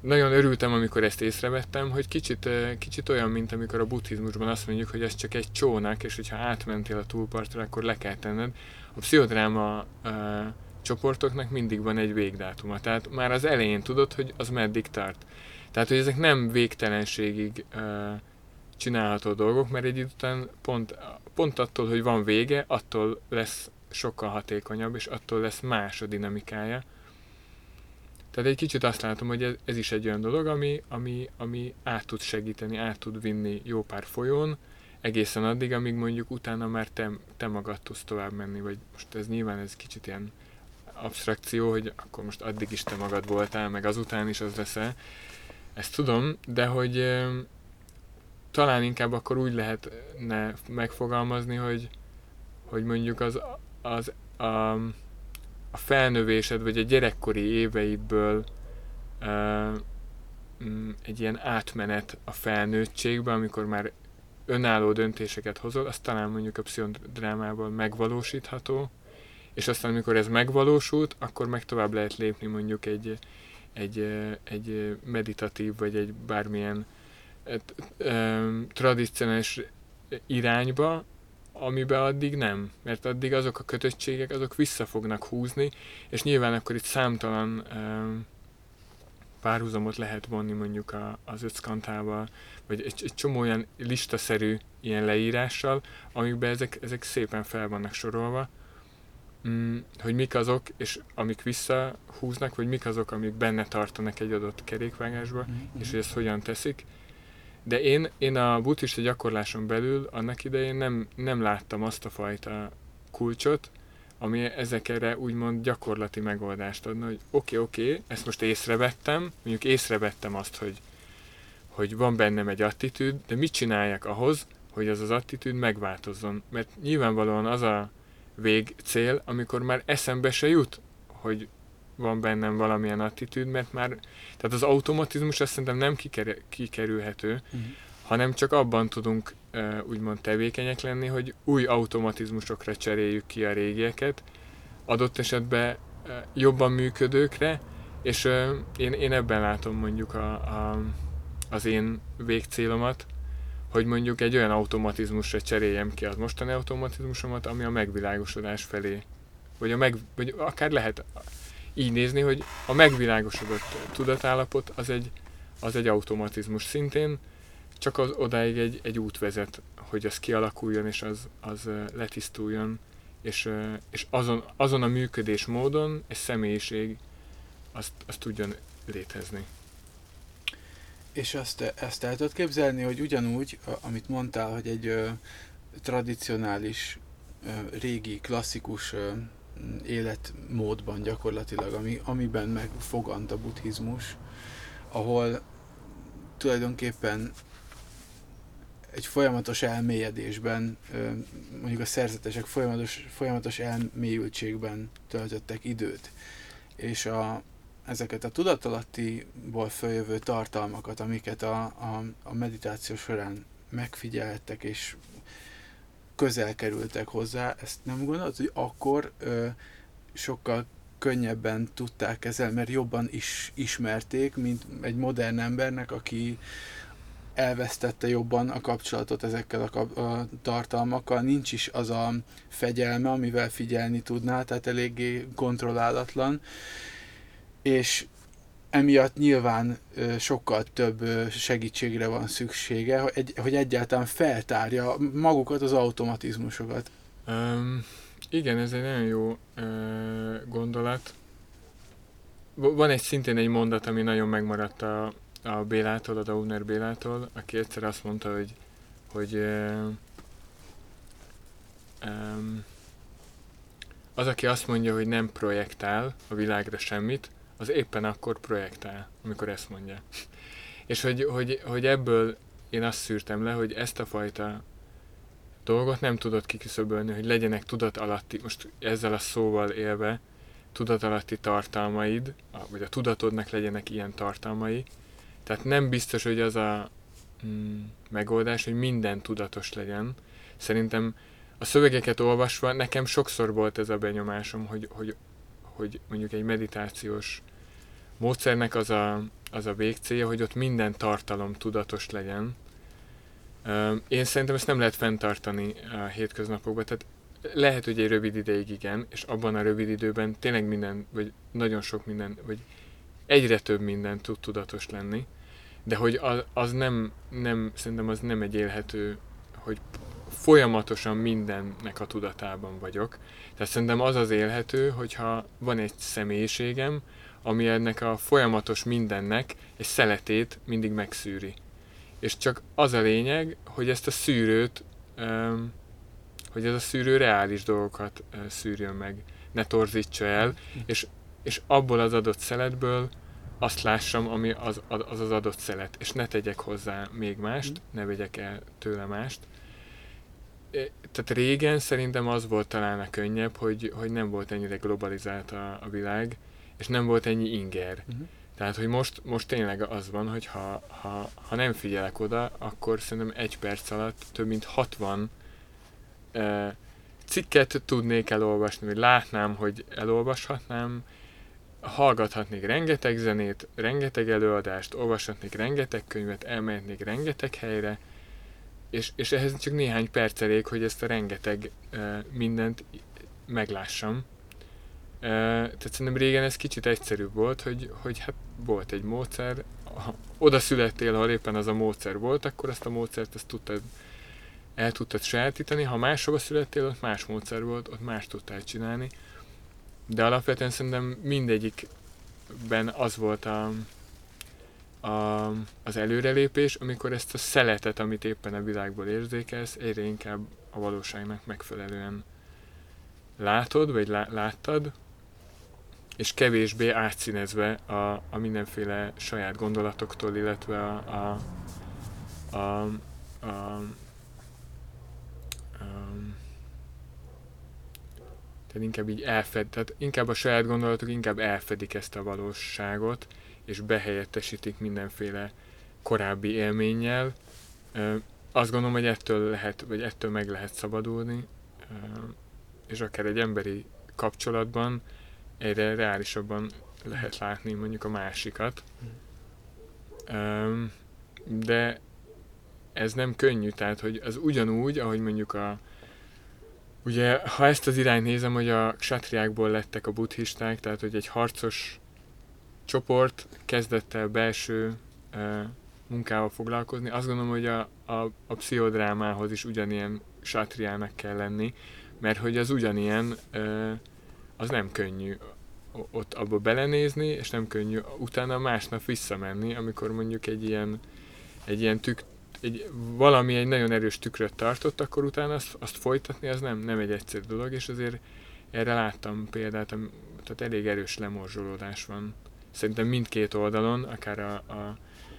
nagyon örültem, amikor ezt észrevettem, hogy kicsit, kicsit olyan, mint amikor a buddhizmusban azt mondjuk, hogy ez csak egy csónak, és hogyha átmentél a túlpartra, akkor le kell tenned. A pszichodráma uh, csoportoknak mindig van egy végdátuma, tehát már az elején tudod, hogy az meddig tart. Tehát, hogy ezek nem végtelenségig uh, csinálható dolgok, mert egy idő után pont, pont attól, hogy van vége, attól lesz sokkal hatékonyabb, és attól lesz más a dinamikája. Tehát egy kicsit azt látom, hogy ez, ez is egy olyan dolog, ami, ami, ami át tud segíteni, át tud vinni jó pár folyón, egészen addig, amíg mondjuk utána már te, te magad tudsz tovább menni, vagy most ez nyilván ez kicsit ilyen abstrakció, hogy akkor most addig is te magad voltál, meg azután is az leszel. Ezt tudom, de hogy talán inkább akkor úgy lehetne megfogalmazni, hogy, hogy mondjuk az az a, a felnövésed, vagy a gyerekkori éveidből uh, egy ilyen átmenet a felnőttségbe, amikor már önálló döntéseket hozol, az talán mondjuk a pszichodrámával megvalósítható, és aztán amikor ez megvalósult, akkor meg tovább lehet lépni mondjuk egy, egy, egy meditatív, vagy egy bármilyen tradicionális irányba, amiben addig nem, mert addig azok a kötöttségek, azok vissza fognak húzni, és nyilván akkor itt számtalan um, párhuzamot lehet vonni mondjuk a, az öckantával, vagy egy, egy csomó olyan listaszerű ilyen leírással, amikben ezek, ezek szépen fel vannak sorolva, mm, hogy mik azok, és amik visszahúznak, vagy mik azok, amik benne tartanak egy adott kerékvágásba, mm-hmm. és hogy ezt hogyan teszik. De én, én a buddhista gyakorláson belül annak idején nem, nem láttam azt a fajta kulcsot, ami ezekre úgymond gyakorlati megoldást adna, hogy oké, okay, oké, okay, ezt most észrevettem, mondjuk észrevettem azt, hogy, hogy van bennem egy attitűd, de mit csináljak ahhoz, hogy az az attitűd megváltozzon? Mert nyilvánvalóan az a végcél, amikor már eszembe se jut, hogy van bennem valamilyen attitűd, mert már, tehát az automatizmus azt szerintem nem kiker, kikerülhető, uh-huh. hanem csak abban tudunk úgymond tevékenyek lenni, hogy új automatizmusokra cseréljük ki a régieket, adott esetben jobban működőkre, és én, én ebben látom mondjuk a, a, az én végcélomat, hogy mondjuk egy olyan automatizmusra cseréljem ki az mostani automatizmusomat, ami a megvilágosodás felé, vagy, a meg, vagy akár lehet így nézni, hogy a megvilágosodott tudatállapot az egy, az egy automatizmus szintén, csak az odáig egy, egy út vezet, hogy az kialakuljon és az, az letisztuljon, és, és azon, azon a működés módon egy személyiség azt, azt tudjon létezni. És azt, ezt el tudod képzelni, hogy ugyanúgy, amit mondtál, hogy egy ö, tradicionális, ö, régi, klasszikus ö, életmódban gyakorlatilag, ami, amiben megfogant a buddhizmus, ahol tulajdonképpen egy folyamatos elmélyedésben, mondjuk a szerzetesek folyamatos, folyamatos elmélyültségben töltöttek időt. És a, ezeket a tudatalattiból följövő tartalmakat, amiket a, a, a meditáció során megfigyeltek és közel kerültek hozzá, ezt nem gondolod, hogy akkor ö, sokkal könnyebben tudták kezelni, mert jobban is ismerték, mint egy modern embernek, aki elvesztette jobban a kapcsolatot ezekkel a, kap- a tartalmakkal, nincs is az a fegyelme, amivel figyelni tudná, tehát eléggé kontrollálatlan, és emiatt nyilván sokkal több segítségre van szüksége, hogy, hogy egyáltalán feltárja magukat az automatizmusokat. Um, igen, ez egy nagyon jó uh, gondolat. Van egy szintén egy mondat, ami nagyon megmaradt a, a Bélától, a Dauner Bélától, aki egyszer azt mondta, hogy, hogy uh, um, az, aki azt mondja, hogy nem projektál a világra semmit, az éppen akkor projektál, amikor ezt mondja. És hogy, hogy, hogy ebből én azt szűrtem le, hogy ezt a fajta dolgot nem tudod kiküszöbölni, hogy legyenek tudat alatti, most ezzel a szóval élve, tudat alatti tartalmaid, vagy a tudatodnak legyenek ilyen tartalmai. Tehát nem biztos, hogy az a mm, megoldás, hogy minden tudatos legyen. Szerintem a szövegeket olvasva nekem sokszor volt ez a benyomásom, hogy, hogy, hogy mondjuk egy meditációs módszernek az a, az a végcélja, hogy ott minden tartalom tudatos legyen. Én szerintem ezt nem lehet fenntartani a hétköznapokban, tehát lehet, hogy egy rövid ideig igen, és abban a rövid időben tényleg minden, vagy nagyon sok minden, vagy egyre több minden tud tudatos lenni, de hogy az, az nem, nem, szerintem az nem egy élhető, hogy folyamatosan mindennek a tudatában vagyok. Tehát szerintem az az élhető, hogyha van egy személyiségem, ami ennek a folyamatos mindennek egy szeletét mindig megszűri. És csak az a lényeg, hogy ezt a szűrőt, hogy ez a szűrő reális dolgokat szűrjön meg, ne torzítsa el, és, és abból az adott szeletből azt lássam, ami az az, az adott szelet, és ne tegyek hozzá még mást, ne vegyek el tőle mást. Tehát régen szerintem az volt talán a könnyebb, hogy, hogy nem volt ennyire globalizált a, a világ, és nem volt ennyi inger. Uh-huh. Tehát, hogy most, most tényleg az van, hogy ha, ha, ha nem figyelek oda, akkor szerintem egy perc alatt több mint 60 uh, cikket tudnék elolvasni, vagy látnám, hogy elolvashatnám, hallgathatnék rengeteg zenét, rengeteg előadást, olvashatnék rengeteg könyvet, elmehetnék rengeteg helyre, és, és ehhez csak néhány perc elég, hogy ezt a rengeteg uh, mindent meglássam. Tehát szerintem régen ez kicsit egyszerűbb volt, hogy, hogy hát volt egy módszer, ha oda születtél, ha éppen az a módszer volt, akkor ezt a módszert ezt tudtad, el tudtad sajátítani, ha máshova születtél, ott más módszer volt, ott más tudtál csinálni. De alapvetően szerintem mindegyikben az volt a, a, az előrelépés, amikor ezt a szeletet, amit éppen a világból érzékelsz, egyre inkább a valóságnak megfelelően látod, vagy lá, láttad, és kevésbé átszínezve a, a mindenféle saját gondolatoktól, illetve a, a, a, a, a tehát inkább így elfed, tehát inkább a saját gondolatok inkább elfedik ezt a valóságot, és behelyettesítik mindenféle korábbi élménnyel. Azt gondolom, hogy ettől lehet, vagy ettől meg lehet szabadulni, és akár egy emberi kapcsolatban egyre reálisabban lehet látni mondjuk a másikat. De ez nem könnyű, tehát hogy az ugyanúgy, ahogy mondjuk a Ugye, ha ezt az irányt nézem, hogy a ksatriákból lettek a buddhisták, tehát hogy egy harcos csoport kezdett el belső munkával foglalkozni, azt gondolom, hogy a, a, a pszichodrámához is ugyanilyen sátriának kell lenni, mert hogy az ugyanilyen az nem könnyű ott abba belenézni, és nem könnyű utána másnap visszamenni, amikor mondjuk egy ilyen, egy ilyen tük, egy, valami egy nagyon erős tükröt tartott, akkor utána azt, azt folytatni, az nem, nem egy egyszerű dolog, és azért erre láttam példát, tehát elég erős lemorzsolódás van. Szerintem mindkét oldalon, akár a, a,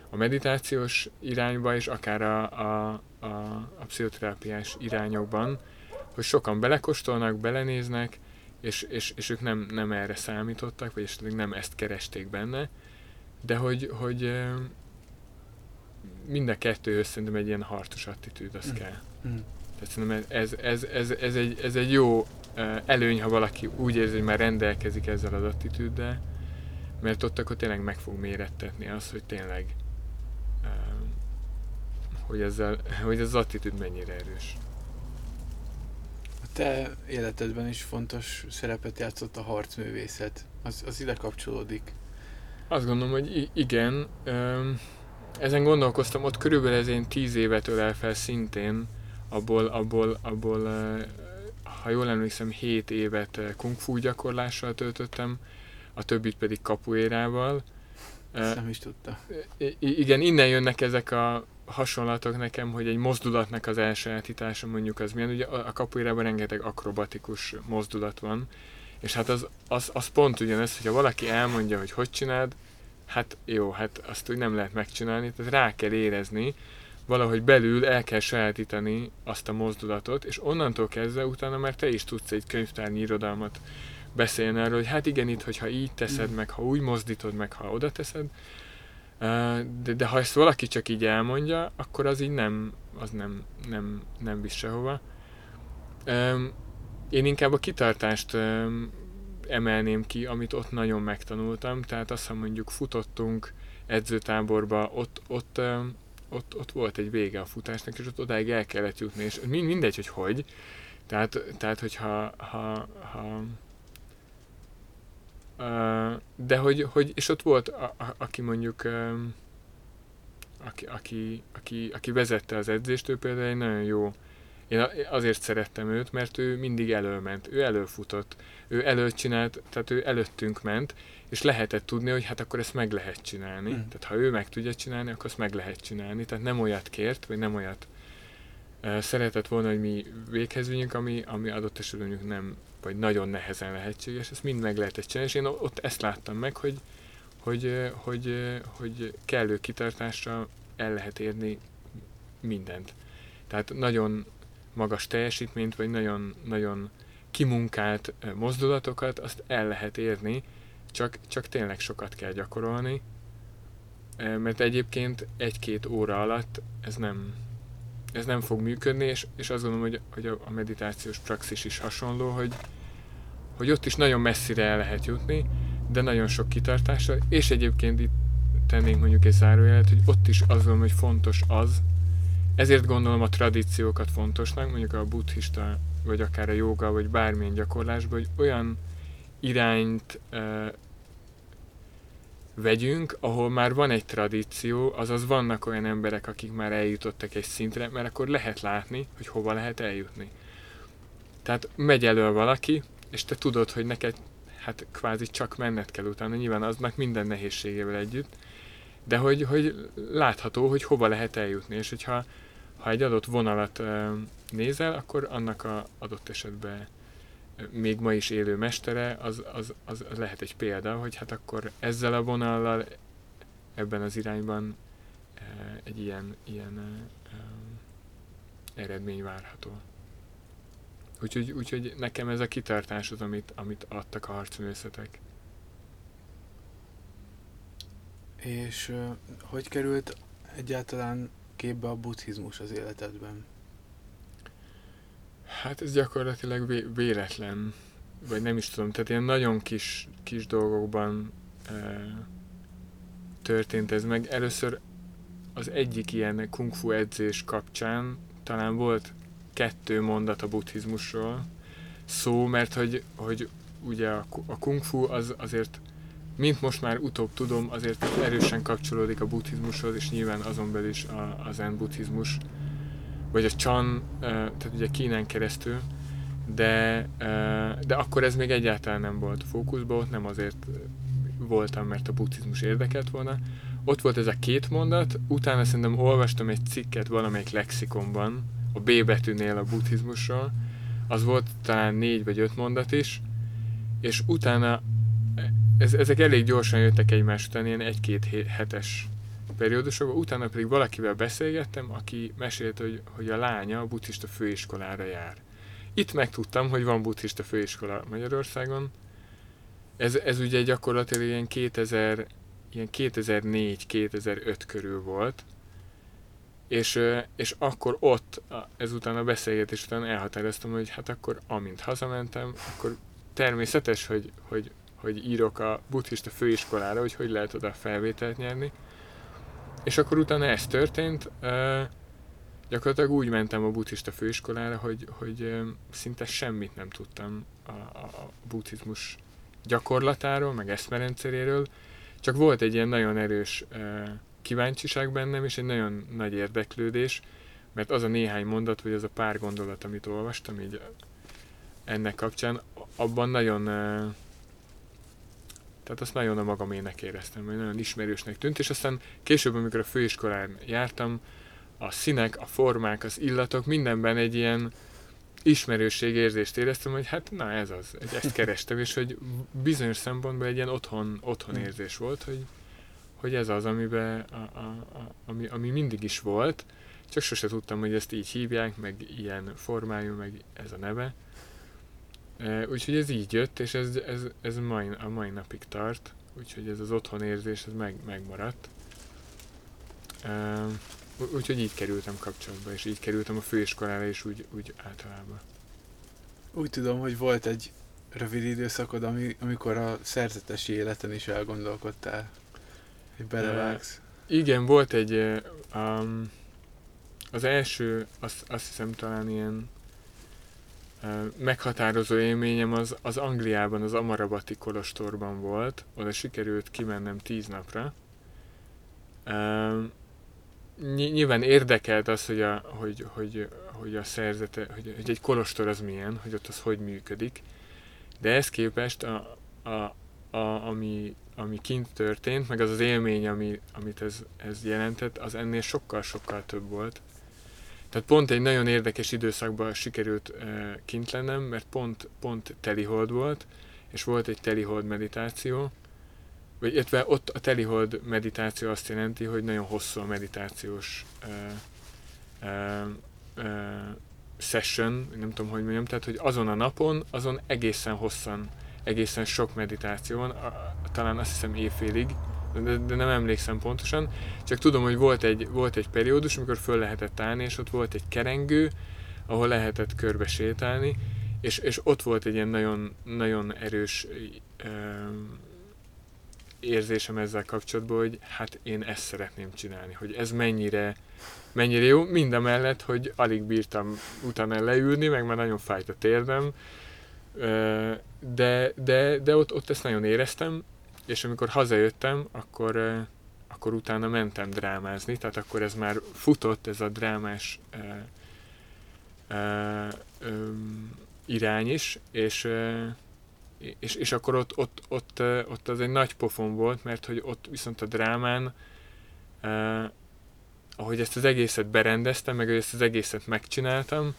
a meditációs irányba és akár a, a, a, a pszichoterápiás irányokban, hogy sokan belekostolnak, belenéznek, és, és, és ők nem, nem erre számítottak, vagy esetleg nem ezt keresték benne, de hogy, hogy mind a kettőhöz szerintem egy ilyen harcos attitűd, az mm. kell. Mm. Tehát szerintem ez, ez, ez, ez, egy, ez egy jó előny, ha valaki úgy érzi, hogy már rendelkezik ezzel az attitűddel, mert ott akkor tényleg meg fog mérettetni az, hogy tényleg hogy, ezzel, hogy ez az attitűd mennyire erős. A te életedben is fontos szerepet játszott a harcművészet. Az, az ide kapcsolódik. Azt gondolom, hogy igen. Ezen gondolkoztam, ott körülbelül ez én tíz évet ölel fel szintén, abból, abból, abból ha jól emlékszem, 7 évet kung fu gyakorlással töltöttem, a többit pedig kapuérával. Ezt nem is tudta. igen, innen jönnek ezek a hasonlatok nekem, hogy egy mozdulatnak az elsajátítása mondjuk az milyen. Ugye a kapuérában rengeteg akrobatikus mozdulat van, és hát az, az, az pont ugyanez, hogyha valaki elmondja, hogy hogy csináld, hát jó, hát azt úgy nem lehet megcsinálni, tehát rá kell érezni, valahogy belül el kell sajátítani azt a mozdulatot, és onnantól kezdve utána már te is tudsz egy könyvtárnyi irodalmat beszélni arról, hogy hát igen, itt, hogyha így teszed meg, ha úgy mozdítod meg, ha oda teszed, de, de ha ezt valaki csak így elmondja, akkor az így nem, az nem, nem, nem visz sehova. Én inkább a kitartást emelném ki, amit ott nagyon megtanultam, tehát azt, ha mondjuk futottunk edzőtáborba, ott, ott, ott, ott volt egy vége a futásnak, és ott odáig el kellett jutni, és mindegy, hogy hogy. Tehát, tehát hogyha ha, ha, de hogy, hogy, és ott volt, a, a, aki mondjuk, aki, aki, aki, aki vezette az edzést, ő például egy nagyon jó, én azért szerettem őt, mert ő mindig előment, ő előfutott, ő előtt csinált, tehát ő előttünk ment, és lehetett tudni, hogy hát akkor ezt meg lehet csinálni. Mm. Tehát ha ő meg tudja csinálni, akkor ezt meg lehet csinálni. Tehát nem olyat kért, vagy nem olyat uh, szeretett volna, hogy mi véghez vigyünk, ami, ami adott esetben nem, vagy nagyon nehezen lehetséges, ezt mind meg lehetett csinálni, és én ott ezt láttam meg, hogy, hogy, hogy, hogy kellő kitartásra el lehet érni mindent. Tehát nagyon magas teljesítményt, vagy nagyon, nagyon kimunkált mozdulatokat, azt el lehet érni, csak, csak tényleg sokat kell gyakorolni, mert egyébként egy-két óra alatt ez nem, ez nem fog működni, és, és azt gondolom, hogy, hogy a meditációs praxis is hasonló, hogy, hogy ott is nagyon messzire el lehet jutni, de nagyon sok kitartásra, és egyébként itt tennénk mondjuk egy zárójelet, hogy ott is azt gondolom, hogy fontos az, ezért gondolom a tradíciókat fontosnak, mondjuk a buddhista, vagy akár a joga, vagy bármilyen gyakorlásban, hogy olyan irányt vegyünk, ahol már van egy tradíció, azaz vannak olyan emberek, akik már eljutottak egy szintre, mert akkor lehet látni, hogy hova lehet eljutni. Tehát megy elő valaki, és te tudod, hogy neked hát kvázi csak menned kell utána, nyilván aznak minden nehézségével együtt, de hogy, hogy látható, hogy hova lehet eljutni, és hogyha ha egy adott vonalat nézel, akkor annak a adott esetben még ma is élő mestere, az, az, az, lehet egy példa, hogy hát akkor ezzel a vonallal ebben az irányban egy ilyen, ilyen eredmény várható. Úgyhogy, úgyhogy nekem ez a kitartás az, amit, amit adtak a harcművészetek. És hogy került egyáltalán képbe a buddhizmus az életedben? Hát ez gyakorlatilag vé- véletlen, vagy nem is tudom, tehát ilyen nagyon kis, kis dolgokban e, történt ez meg. Először az egyik ilyen kung fu edzés kapcsán talán volt kettő mondat a buddhizmusról. Szó, mert hogy, hogy ugye a, a kung fu az azért, mint most már utóbb tudom, azért erősen kapcsolódik a buddhizmushoz, és nyilván azon belül is a, a zen buddhizmus, vagy a chan, tehát ugye Kínán keresztül, de, de akkor ez még egyáltalán nem volt fókuszban, ott nem azért voltam, mert a buddhizmus érdekelt volna. Ott volt ez a két mondat, utána szerintem olvastam egy cikket valamelyik lexikonban, a B betűnél a buddhizmusról, az volt talán négy vagy öt mondat is, és utána ez, ezek elég gyorsan jöttek egymás után, ilyen egy-két hetes periódusokban, utána pedig valakivel beszélgettem, aki mesélt, hogy, hogy a lánya a buddhista főiskolára jár. Itt megtudtam, hogy van buddhista főiskola Magyarországon. Ez, ez ugye gyakorlatilag ilyen 2000, ilyen 2004-2005 körül volt, és, és akkor ott, ezután a beszélgetés után elhatároztam, hogy hát akkor amint hazamentem, akkor természetes, hogy, hogy, hogy írok a buddhista főiskolára, hogy hogy lehet oda felvételt nyerni. És akkor utána ez történt, gyakorlatilag úgy mentem a buddhista főiskolára, hogy, hogy szinte semmit nem tudtam a, a, buddhizmus gyakorlatáról, meg eszmerendszeréről, csak volt egy ilyen nagyon erős kíváncsiság bennem, és egy nagyon nagy érdeklődés, mert az a néhány mondat, vagy az a pár gondolat, amit olvastam így ennek kapcsán, abban nagyon tehát azt nagyon a magamének éreztem, hogy nagyon ismerősnek tűnt, és aztán később, amikor a főiskolán jártam, a színek, a formák, az illatok, mindenben egy ilyen ismerőségérzést éreztem, hogy hát na ez az, ezt kerestem, és hogy bizonyos szempontból egy ilyen otthon, otthon érzés volt, hogy, hogy ez az, amiben, a, a, a, ami, ami mindig is volt, csak sose tudtam, hogy ezt így hívják, meg ilyen formájú, meg ez a neve. Úgyhogy ez így jött, és ez, ez, ez mai, a mai napig tart, úgyhogy ez az otthon érzés, ez meg, megmaradt. Úgyhogy így kerültem kapcsolatba, és így kerültem a főiskolára, és úgy, úgy általában. Úgy tudom, hogy volt egy rövid időszakod, ami, amikor a szerzetesi életen is elgondolkodtál, hogy belevágsz. Uh, igen, volt egy, um, az első, azt, azt hiszem talán ilyen meghatározó élményem az, az Angliában, az Amarabati kolostorban volt, oda sikerült kimennem tíz napra. Nyilván érdekelt az, hogy a, hogy, hogy, hogy a szerzete, hogy, hogy egy kolostor az milyen, hogy ott az hogy működik, de ezt képest a, a, a, ami, ami kint történt, meg az az élmény, ami, amit ez, ez jelentett, az ennél sokkal-sokkal több volt. Tehát pont egy nagyon érdekes időszakban sikerült kint lennem, mert pont, pont telihold volt, és volt egy telihold meditáció, vagy illetve ott a telihold meditáció azt jelenti, hogy nagyon hosszú a meditációs uh, uh, uh, session, nem tudom, hogy mondjam, tehát, hogy azon a napon, azon egészen hosszan, egészen sok meditáció van, a, talán azt hiszem évfélig, de, de nem emlékszem pontosan, csak tudom, hogy volt egy, volt egy periódus, amikor föl lehetett állni, és ott volt egy kerengő, ahol lehetett körbe sétálni, és, és ott volt egy ilyen nagyon, nagyon erős uh, érzésem ezzel kapcsolatban, hogy hát én ezt szeretném csinálni, hogy ez mennyire, mennyire jó, mindemellett, hogy alig bírtam utána leülni, meg már nagyon fájt a térdem, de, de, de ott, ott ezt nagyon éreztem, és amikor hazajöttem, akkor, akkor utána mentem drámázni, tehát akkor ez már futott, ez a drámás irány is, és, és, és akkor ott, ott, ott, ott az egy nagy pofon volt, mert hogy ott viszont a drámán, eh, ahogy ezt az egészet berendeztem, meg hogy ezt az egészet megcsináltam,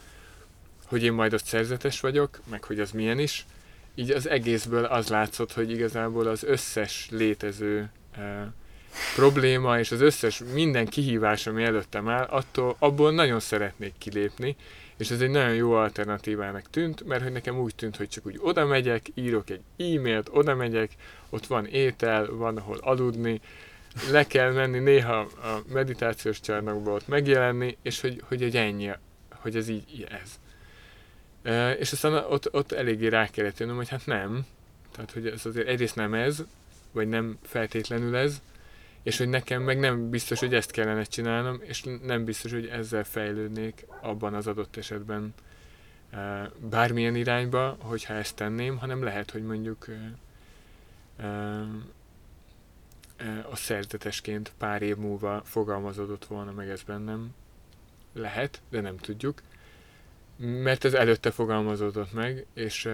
hogy én majd ott szerzetes vagyok, meg hogy az milyen is, így az egészből az látszott, hogy igazából az összes létező eh, probléma és az összes minden kihívás, ami előttem áll, attól, abból nagyon szeretnék kilépni, és ez egy nagyon jó alternatívának tűnt, mert hogy nekem úgy tűnt, hogy csak úgy oda megyek, írok egy e-mailt, oda megyek, ott van étel, van ahol aludni, le kell menni néha a meditációs csarnokba ott megjelenni, és hogy, hogy egy ennyi, hogy ez így ez. E, és aztán ott, ott eléggé rá kellett jönnöm, hogy hát nem, tehát hogy ez azért egyrészt nem ez, vagy nem feltétlenül ez, és hogy nekem meg nem biztos, hogy ezt kellene csinálnom, és nem biztos, hogy ezzel fejlődnék abban az adott esetben bármilyen irányba, hogyha ezt tenném, hanem lehet, hogy mondjuk eh, a szerzetesként pár év múlva fogalmazódott volna meg ez bennem. Lehet, de nem tudjuk. Mert ez előtte fogalmazódott meg, és,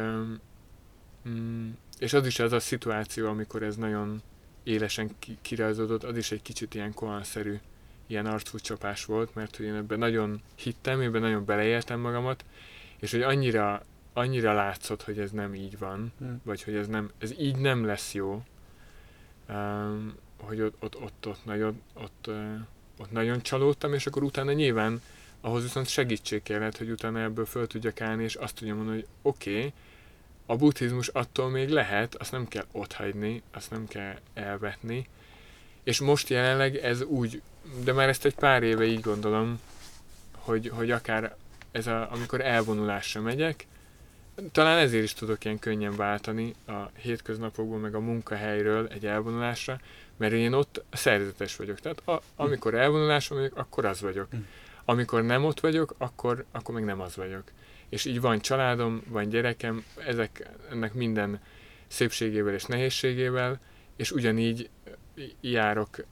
mm, és az is az a szituáció, amikor ez nagyon élesen kirajzódott, az is egy kicsit ilyen koanszerű ilyen arcúcsapás volt, mert hogy én ebben nagyon hittem, ebben nagyon beleéltem magamat, és hogy annyira, annyira látszott, hogy ez nem így van, Hmm. vagy hogy ez, nem, ez így nem lesz jó, um, hogy ott, ott, ott, ott, nagyon, ott, ott nagyon csalódtam, és akkor utána nyilván ahhoz viszont segítség kellett, hogy utána ebből föl tudjak állni, és azt tudjam mondani, hogy oké, okay, a buddhizmus attól még lehet, azt nem kell otthagyni, azt nem kell elvetni, és most jelenleg ez úgy, de már ezt egy pár éve így gondolom, hogy, hogy akár ez a, amikor elvonulásra megyek, talán ezért is tudok ilyen könnyen váltani a hétköznapokból, meg a munkahelyről egy elvonulásra, mert én ott szerzetes vagyok. Tehát a, amikor elvonuláson vagyok, akkor az vagyok. Amikor nem ott vagyok, akkor, akkor még nem az vagyok. És így van családom, van gyerekem, ezek, ennek minden szépségével és nehézségével, és ugyanígy járok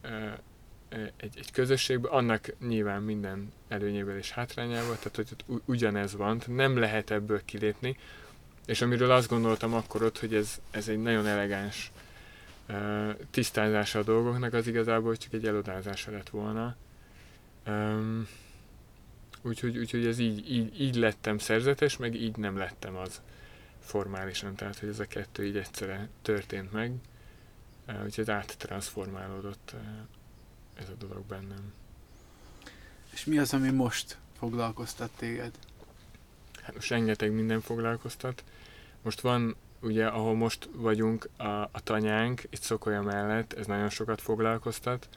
egy, egy közösségbe, annak nyilván minden előnyével és hátrányával, tehát hogy ott ugyanez van, nem lehet ebből kilépni, és amiről azt gondoltam akkor ott, hogy ez, ez egy nagyon elegáns uh, tisztázása a dolgoknak, az igazából csak egy elodázása lett volna. Um, úgyhogy, úgyhogy ez így, így, így lettem szerzetes, meg így nem lettem az formálisan, tehát hogy ez a kettő így egyszerre történt meg, úgyhogy uh, ez a dolog bennem. És mi az, ami most foglalkoztat téged? Hát most rengeteg minden foglalkoztat. Most van, ugye, ahol most vagyunk, a, a tanyánk, itt Szokolya mellett, ez nagyon sokat foglalkoztat.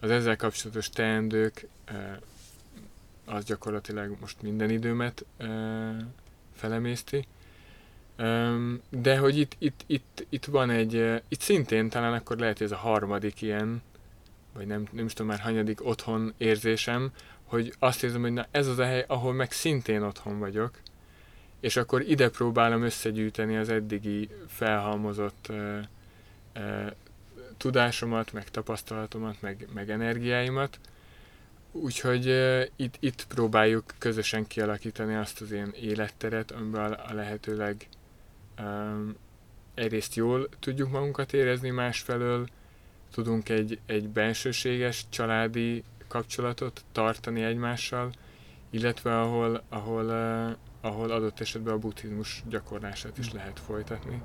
Az ezzel kapcsolatos teendők, az gyakorlatilag most minden időmet felemészti. De hogy itt, itt, itt, itt van egy, itt szintén talán akkor lehet, ez a harmadik ilyen, vagy nem, nem is tudom már hanyadik otthon érzésem, hogy azt érzem, hogy na ez az a hely, ahol meg szintén otthon vagyok, és akkor ide próbálom összegyűjteni az eddigi felhalmozott uh, uh, tudásomat, meg tapasztalatomat, meg, meg energiáimat, úgyhogy uh, itt, itt próbáljuk közösen kialakítani azt az én életteret, amiben a lehetőleg um, egyrészt jól tudjuk magunkat érezni, másfelől tudunk egy, egy bensőséges családi kapcsolatot tartani egymással, illetve ahol, ahol, uh, ahol adott esetben a buddhizmus gyakorlását is lehet folytatni.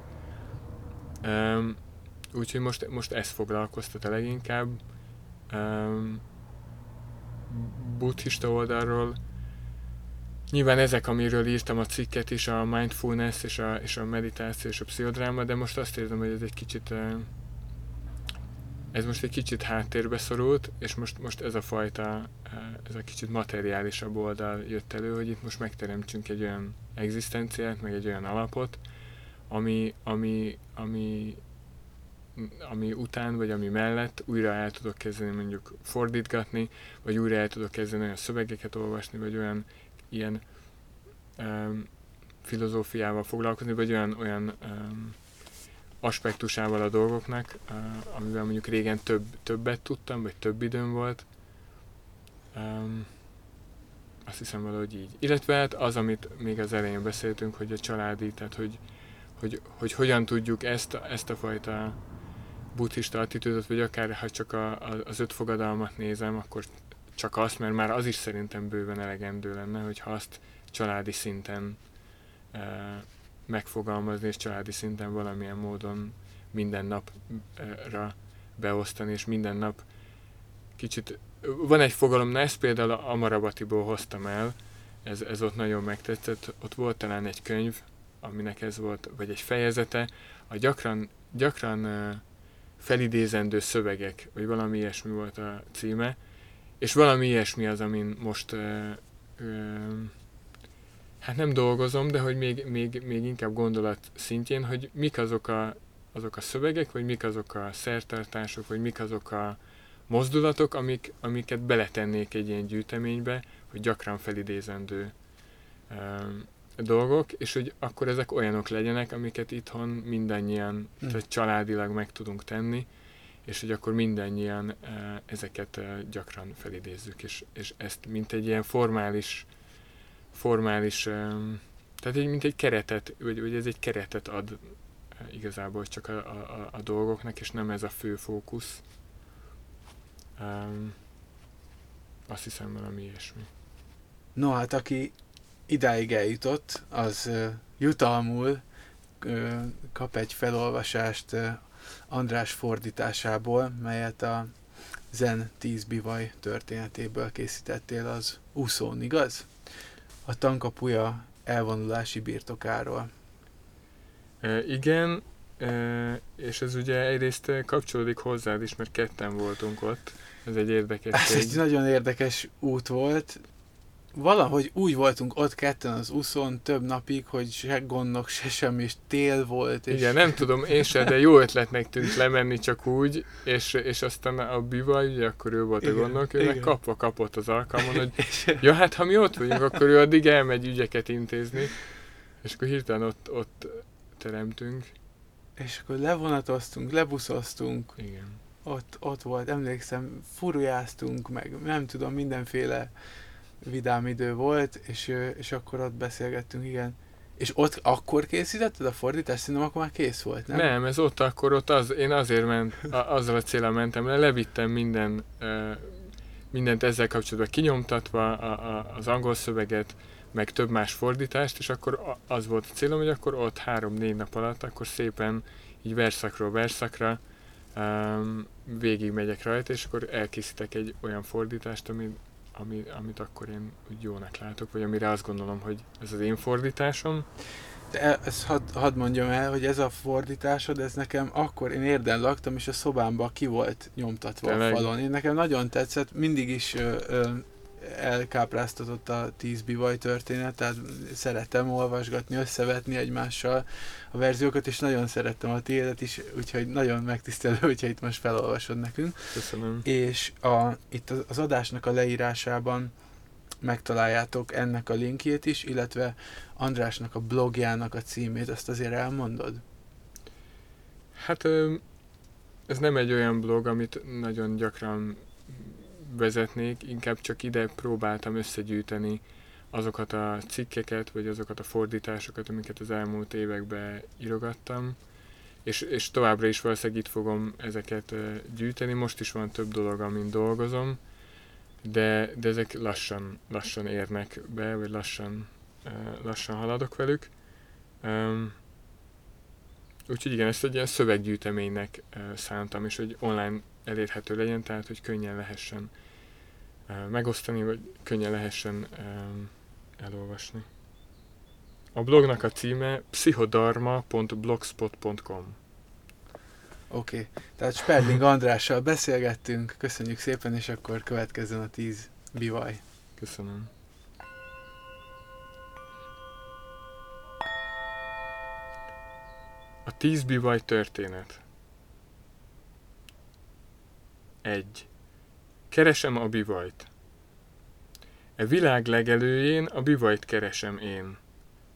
Um, úgyhogy most, most ez foglalkoztat a leginkább. Um, buddhista oldalról. Nyilván ezek, amiről írtam a cikket is, a mindfulness és a, és a meditáció és a pszichodráma, de most azt érzem, hogy ez egy kicsit uh, ez most egy kicsit háttérbe szorult, és most, most ez a fajta, ez a kicsit materiálisabb oldal jött elő, hogy itt most megteremtsünk egy olyan egzisztenciát, meg egy olyan alapot, ami, ami, ami, ami után, vagy ami mellett újra el tudok kezdeni mondjuk fordítgatni, vagy újra el tudok kezdeni olyan szövegeket olvasni, vagy olyan ilyen um, filozófiával foglalkozni, vagy olyan, olyan um, aspektusával a dolgoknak, amivel mondjuk régen több, többet tudtam, vagy több időm volt. Um, azt hiszem valahogy így. Illetve hát az, amit még az elején beszéltünk, hogy a családi, tehát hogy, hogy, hogy hogyan tudjuk ezt, ezt a fajta buddhista attitűdöt, vagy akár ha csak a, a, az öt fogadalmat nézem, akkor csak azt, mert már az is szerintem bőven elegendő lenne, hogyha azt családi szinten uh, megfogalmazni, és családi szinten valamilyen módon minden napra beosztani, és minden nap kicsit... Van egy fogalom, na ezt például a Amarabatiból hoztam el, ez, ez ott nagyon megtetszett, ott volt talán egy könyv, aminek ez volt, vagy egy fejezete, a gyakran, gyakran felidézendő szövegek, vagy valami ilyesmi volt a címe, és valami ilyesmi az, amin most hát nem dolgozom, de hogy még, még, még inkább gondolat szintjén, hogy mik azok a, azok a szövegek, vagy mik azok a szertartások, vagy mik azok a mozdulatok, amik, amiket beletennék egy ilyen gyűjteménybe, hogy gyakran felidézendő dolgok, és hogy akkor ezek olyanok legyenek, amiket itthon mindannyian, hmm. tehát családilag meg tudunk tenni, és hogy akkor mindannyian uh, ezeket uh, gyakran felidézzük, és, és ezt mint egy ilyen formális formális, tehát egy, mint egy keretet, vagy, vagy ez egy keretet ad igazából csak a, a, a dolgoknak, és nem ez a fő fókusz. Um, azt hiszem valami ilyesmi. No hát, aki idáig eljutott, az jutalmul kap egy felolvasást András fordításából, melyet a Zen 10 bivaj történetéből készítettél az úszón, igaz? A tankapuja elvonulási birtokáról. E, igen, e, és ez ugye egyrészt kapcsolódik hozzád is, mert ketten voltunk ott. Ez egy érdekes. Ez egy nagyon érdekes út volt valahogy úgy voltunk ott ketten az úszon több napig, hogy se gondok, se semmi, és tél volt. És... Igen, nem tudom én se, de jó ötletnek tűnt lemenni csak úgy, és, és aztán a bivaj, ugye akkor ő volt a gondok, ő meg kapva kapott az alkalmon, hogy ja, hát ha mi ott vagyunk, akkor ő addig elmegy ügyeket intézni, és akkor hirtelen ott, ott teremtünk. És akkor levonatoztunk, lebuszoztunk. Igen. Ott, ott volt, emlékszem, furujáztunk, meg nem tudom, mindenféle vidám idő volt, és, és akkor ott beszélgettünk, igen. És ott akkor készítetted a fordítást? Szerintem akkor már kész volt, nem? Nem, ez ott akkor, ott az, én azért ment, a, azzal a célra mentem le, levittem minden, mindent ezzel kapcsolatban kinyomtatva, a, a, az angol szöveget, meg több más fordítást, és akkor az volt a célom, hogy akkor ott három-négy nap alatt, akkor szépen így verszakról verszakra um, végig megyek rajta, és akkor elkészítek egy olyan fordítást, ami ami, amit akkor én úgy jónak látok, vagy amire azt gondolom, hogy ez az én fordításom. De ezt hadd had mondjam el, hogy ez a fordításod, ez nekem akkor én érden laktam, és a szobámban ki volt nyomtatva Tényleg? a falon. Én nekem nagyon tetszett, mindig is ö, ö, elkápráztatott a tíz bivaj történet, tehát szeretem olvasgatni, összevetni egymással a verziókat, és nagyon szerettem a tiédet is, úgyhogy nagyon megtisztelő, hogyha itt most felolvasod nekünk. Köszönöm. És a, itt az adásnak a leírásában megtaláljátok ennek a linkjét is, illetve Andrásnak a blogjának a címét, azt azért elmondod? Hát ez nem egy olyan blog, amit nagyon gyakran vezetnék, inkább csak ide próbáltam összegyűjteni azokat a cikkeket, vagy azokat a fordításokat, amiket az elmúlt években írogattam, és, és továbbra is valószínűleg itt fogom ezeket gyűjteni. Most is van több dolog, amin dolgozom, de, de ezek lassan, lassan érnek be, vagy lassan, lassan haladok velük. Úgyhogy igen, ezt egy ilyen szöveggyűjteménynek szántam, és hogy online elérhető legyen, tehát hogy könnyen lehessen megosztani, vagy könnyen lehessen elolvasni. A blognak a címe pszichodarma.blogspot.com Oké, okay. tehát Sperling Andrással beszélgettünk, köszönjük szépen, és akkor következzen a tíz bivaj. Köszönöm. A tíz bivaj történet. 1. Keresem a bivajt. E világ legelőjén a bivajt keresem én.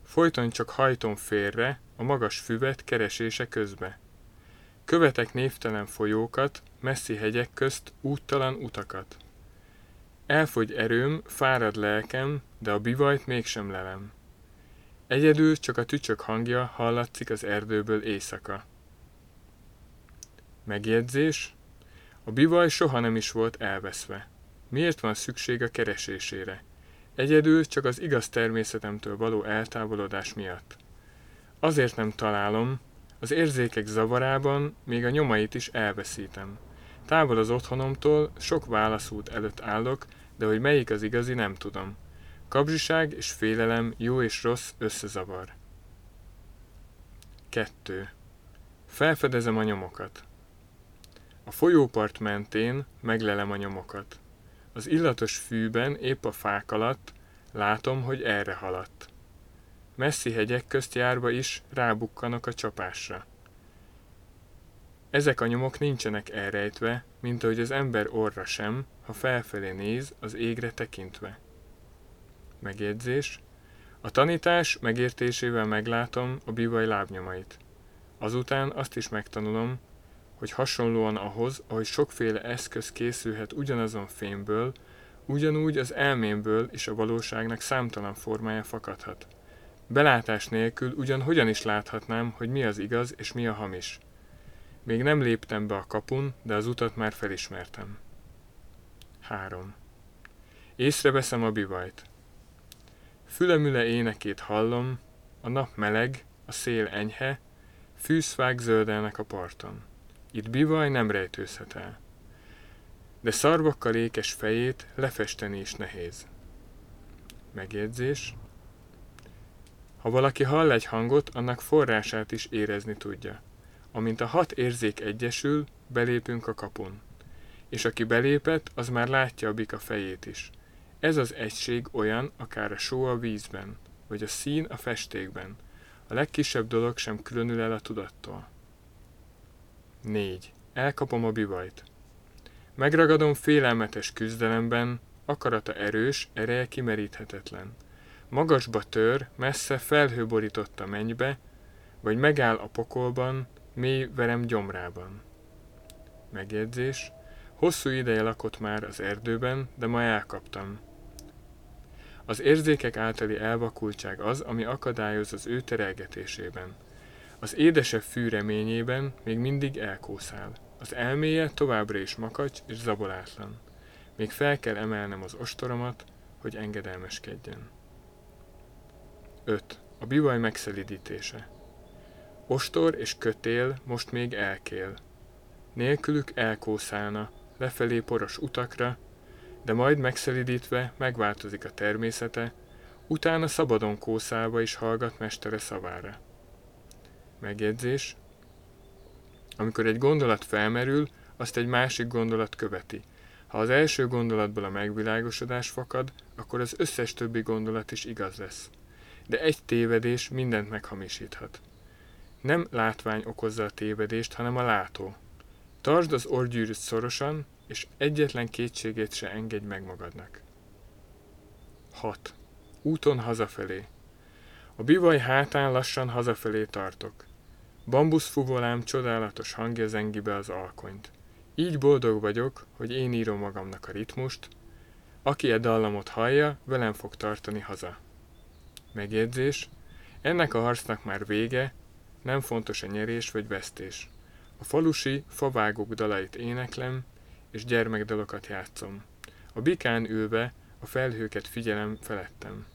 Folyton csak hajtom félre a magas füvet keresése közbe. Követek névtelen folyókat, messzi hegyek közt úttalan utakat. Elfogy erőm, fárad lelkem, de a bivajt mégsem lelem. Egyedül csak a tücsök hangja hallatszik az erdőből éjszaka. Megjegyzés, a bivaj soha nem is volt elveszve. Miért van szükség a keresésére? Egyedül csak az igaz természetemtől való eltávolodás miatt. Azért nem találom, az érzékek zavarában még a nyomait is elveszítem. Távol az otthonomtól sok válaszút előtt állok, de hogy melyik az igazi nem tudom. Kabzsiság és félelem, jó és rossz összezavar. 2. Felfedezem a nyomokat. A folyópart mentén meglelem a nyomokat. Az illatos fűben épp a fák alatt látom, hogy erre haladt. Messzi hegyek közt járva is rábukkanok a csapásra. Ezek a nyomok nincsenek elrejtve, mint ahogy az ember orra sem, ha felfelé néz, az égre tekintve. Megjegyzés. A tanítás megértésével meglátom a bivaj lábnyomait. Azután azt is megtanulom, hogy hasonlóan ahhoz, ahogy sokféle eszköz készülhet ugyanazon fémből, ugyanúgy az elmémből is a valóságnak számtalan formája fakadhat. Belátás nélkül ugyan hogyan is láthatnám, hogy mi az igaz és mi a hamis. Még nem léptem be a kapun, de az utat már felismertem. 3. Észreveszem a bivajt. Fülemüle énekét hallom, a nap meleg, a szél enyhe, fűszvág zöldelnek a parton. Itt bivaj nem rejtőzhet el. De szarvakkal ékes fejét lefesteni is nehéz. Megjegyzés. Ha valaki hall egy hangot, annak forrását is érezni tudja. Amint a hat érzék egyesül, belépünk a kapun. És aki belépett, az már látja a bika fejét is. Ez az egység olyan, akár a só a vízben, vagy a szín a festékben. A legkisebb dolog sem különül el a tudattól. 4. Elkapom a bivajt. Megragadom félelmetes küzdelemben, akarata erős, ereje kimeríthetetlen. Magasba tör, messze felhő borította mennybe, vagy megáll a pokolban, mély verem gyomrában. Megjegyzés. Hosszú ideje lakott már az erdőben, de ma elkaptam. Az érzékek általi elvakultság az, ami akadályoz az ő terelgetésében. Az édesebb fű reményében még mindig elkószál. Az elméje továbbra is makacs és zabolátlan. Még fel kell emelnem az ostoromat, hogy engedelmeskedjen. 5. A bivaj megszelidítése. Ostor és kötél most még elkél. Nélkülük elkószálna, lefelé poros utakra, de majd megszelidítve megváltozik a természete, utána szabadon kószálva is hallgat mestere szavára. Megjegyzés. Amikor egy gondolat felmerül, azt egy másik gondolat követi. Ha az első gondolatból a megvilágosodás fakad, akkor az összes többi gondolat is igaz lesz. De egy tévedés mindent meghamisíthat. Nem látvány okozza a tévedést, hanem a látó. Tartsd az orgyűrűt szorosan, és egyetlen kétségét se engedj meg magadnak. 6. Úton hazafelé. A bivaj hátán lassan hazafelé tartok. Bambuszfuvolám csodálatos hangja zengi be az alkonyt. Így boldog vagyok, hogy én írom magamnak a ritmust, aki e dallamot hallja, velem fog tartani haza. Megjegyzés, ennek a harcnak már vége, nem fontos a nyerés vagy vesztés. A falusi, favágók dalait éneklem, és gyermekdalokat játszom. A bikán ülve a felhőket figyelem felettem.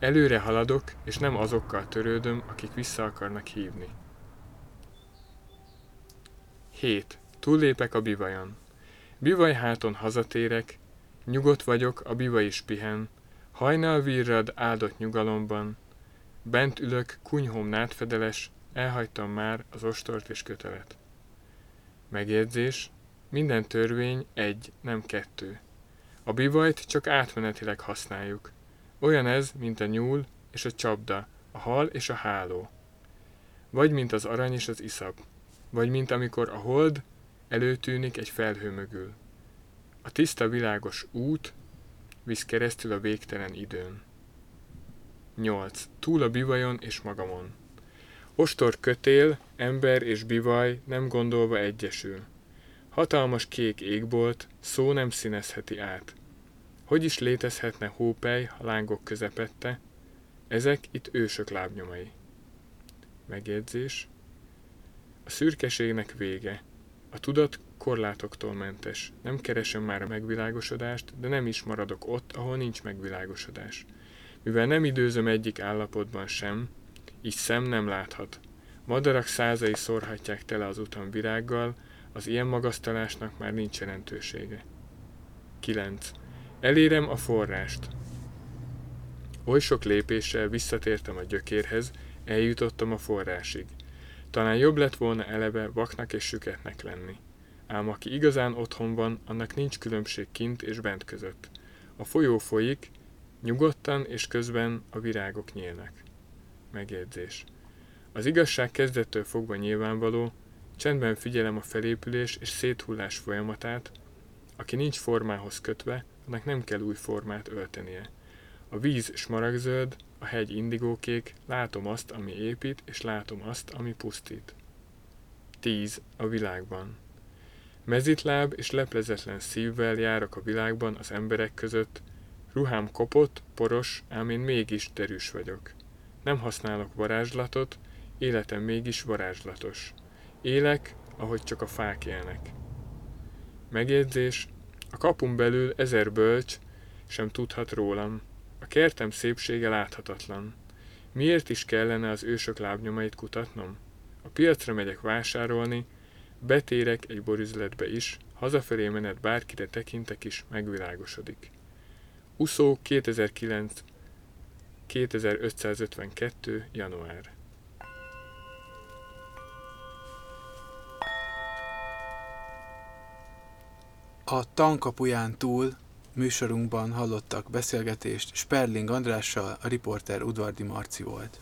Előre haladok, és nem azokkal törődöm, akik vissza akarnak hívni. 7. Túllépek a bivajon. Bivaj háton hazatérek, nyugodt vagyok, a bivaj is pihen, hajnal virrad áldott nyugalomban, bent ülök, kunyhóm nátfedeles, elhagytam már az ostort és kötelet. Megjegyzés, minden törvény egy, nem kettő. A bivajt csak átmenetileg használjuk. Olyan ez, mint a nyúl és a csapda, a hal és a háló. Vagy mint az arany és az iszap. Vagy mint amikor a hold előtűnik egy felhő mögül. A tiszta világos út visz keresztül a végtelen időn. 8. Túl a bivajon és magamon. Ostor kötél, ember és bivaj nem gondolva egyesül. Hatalmas kék égbolt, szó nem színezheti át. Hogy is létezhetne hópej a lángok közepette? Ezek itt ősök lábnyomai. Megjegyzés. A szürkeségnek vége. A tudat korlátoktól mentes. Nem keresem már a megvilágosodást, de nem is maradok ott, ahol nincs megvilágosodás. Mivel nem időzöm egyik állapotban sem, így szem nem láthat. Madarak százai szórhatják tele az utam virággal, az ilyen magasztalásnak már nincs jelentősége. 9. Elérem a forrást. Oly sok lépéssel visszatértem a gyökérhez, eljutottam a forrásig. Talán jobb lett volna eleve vaknak és süketnek lenni. Ám aki igazán otthon van, annak nincs különbség kint és bent között. A folyó folyik, nyugodtan és közben a virágok nyílnak. Megjegyzés. Az igazság kezdettől fogva nyilvánvaló, csendben figyelem a felépülés és széthullás folyamatát, aki nincs formához kötve, annak nem kell új formát öltenie. A víz smaragzöld, a hegy indigókék, látom azt, ami épít, és látom azt, ami pusztít. 10. A világban. Mezitláb és leplezetlen szívvel járok a világban az emberek között, ruhám kopott, poros, ám én mégis derűs vagyok. Nem használok varázslatot, életem mégis varázslatos. Élek, ahogy csak a fák élnek. Megjegyzés, a kapun belül ezer bölcs sem tudhat rólam. A kertem szépsége láthatatlan. Miért is kellene az ősök lábnyomait kutatnom? A piacra megyek vásárolni, betérek egy borüzletbe is, hazafelé menet bárkire tekintek is, megvilágosodik. Uszó 2009 2552. január A tankapuján túl műsorunkban hallottak beszélgetést Sperling Andrással, a riporter Udvardi Marci volt.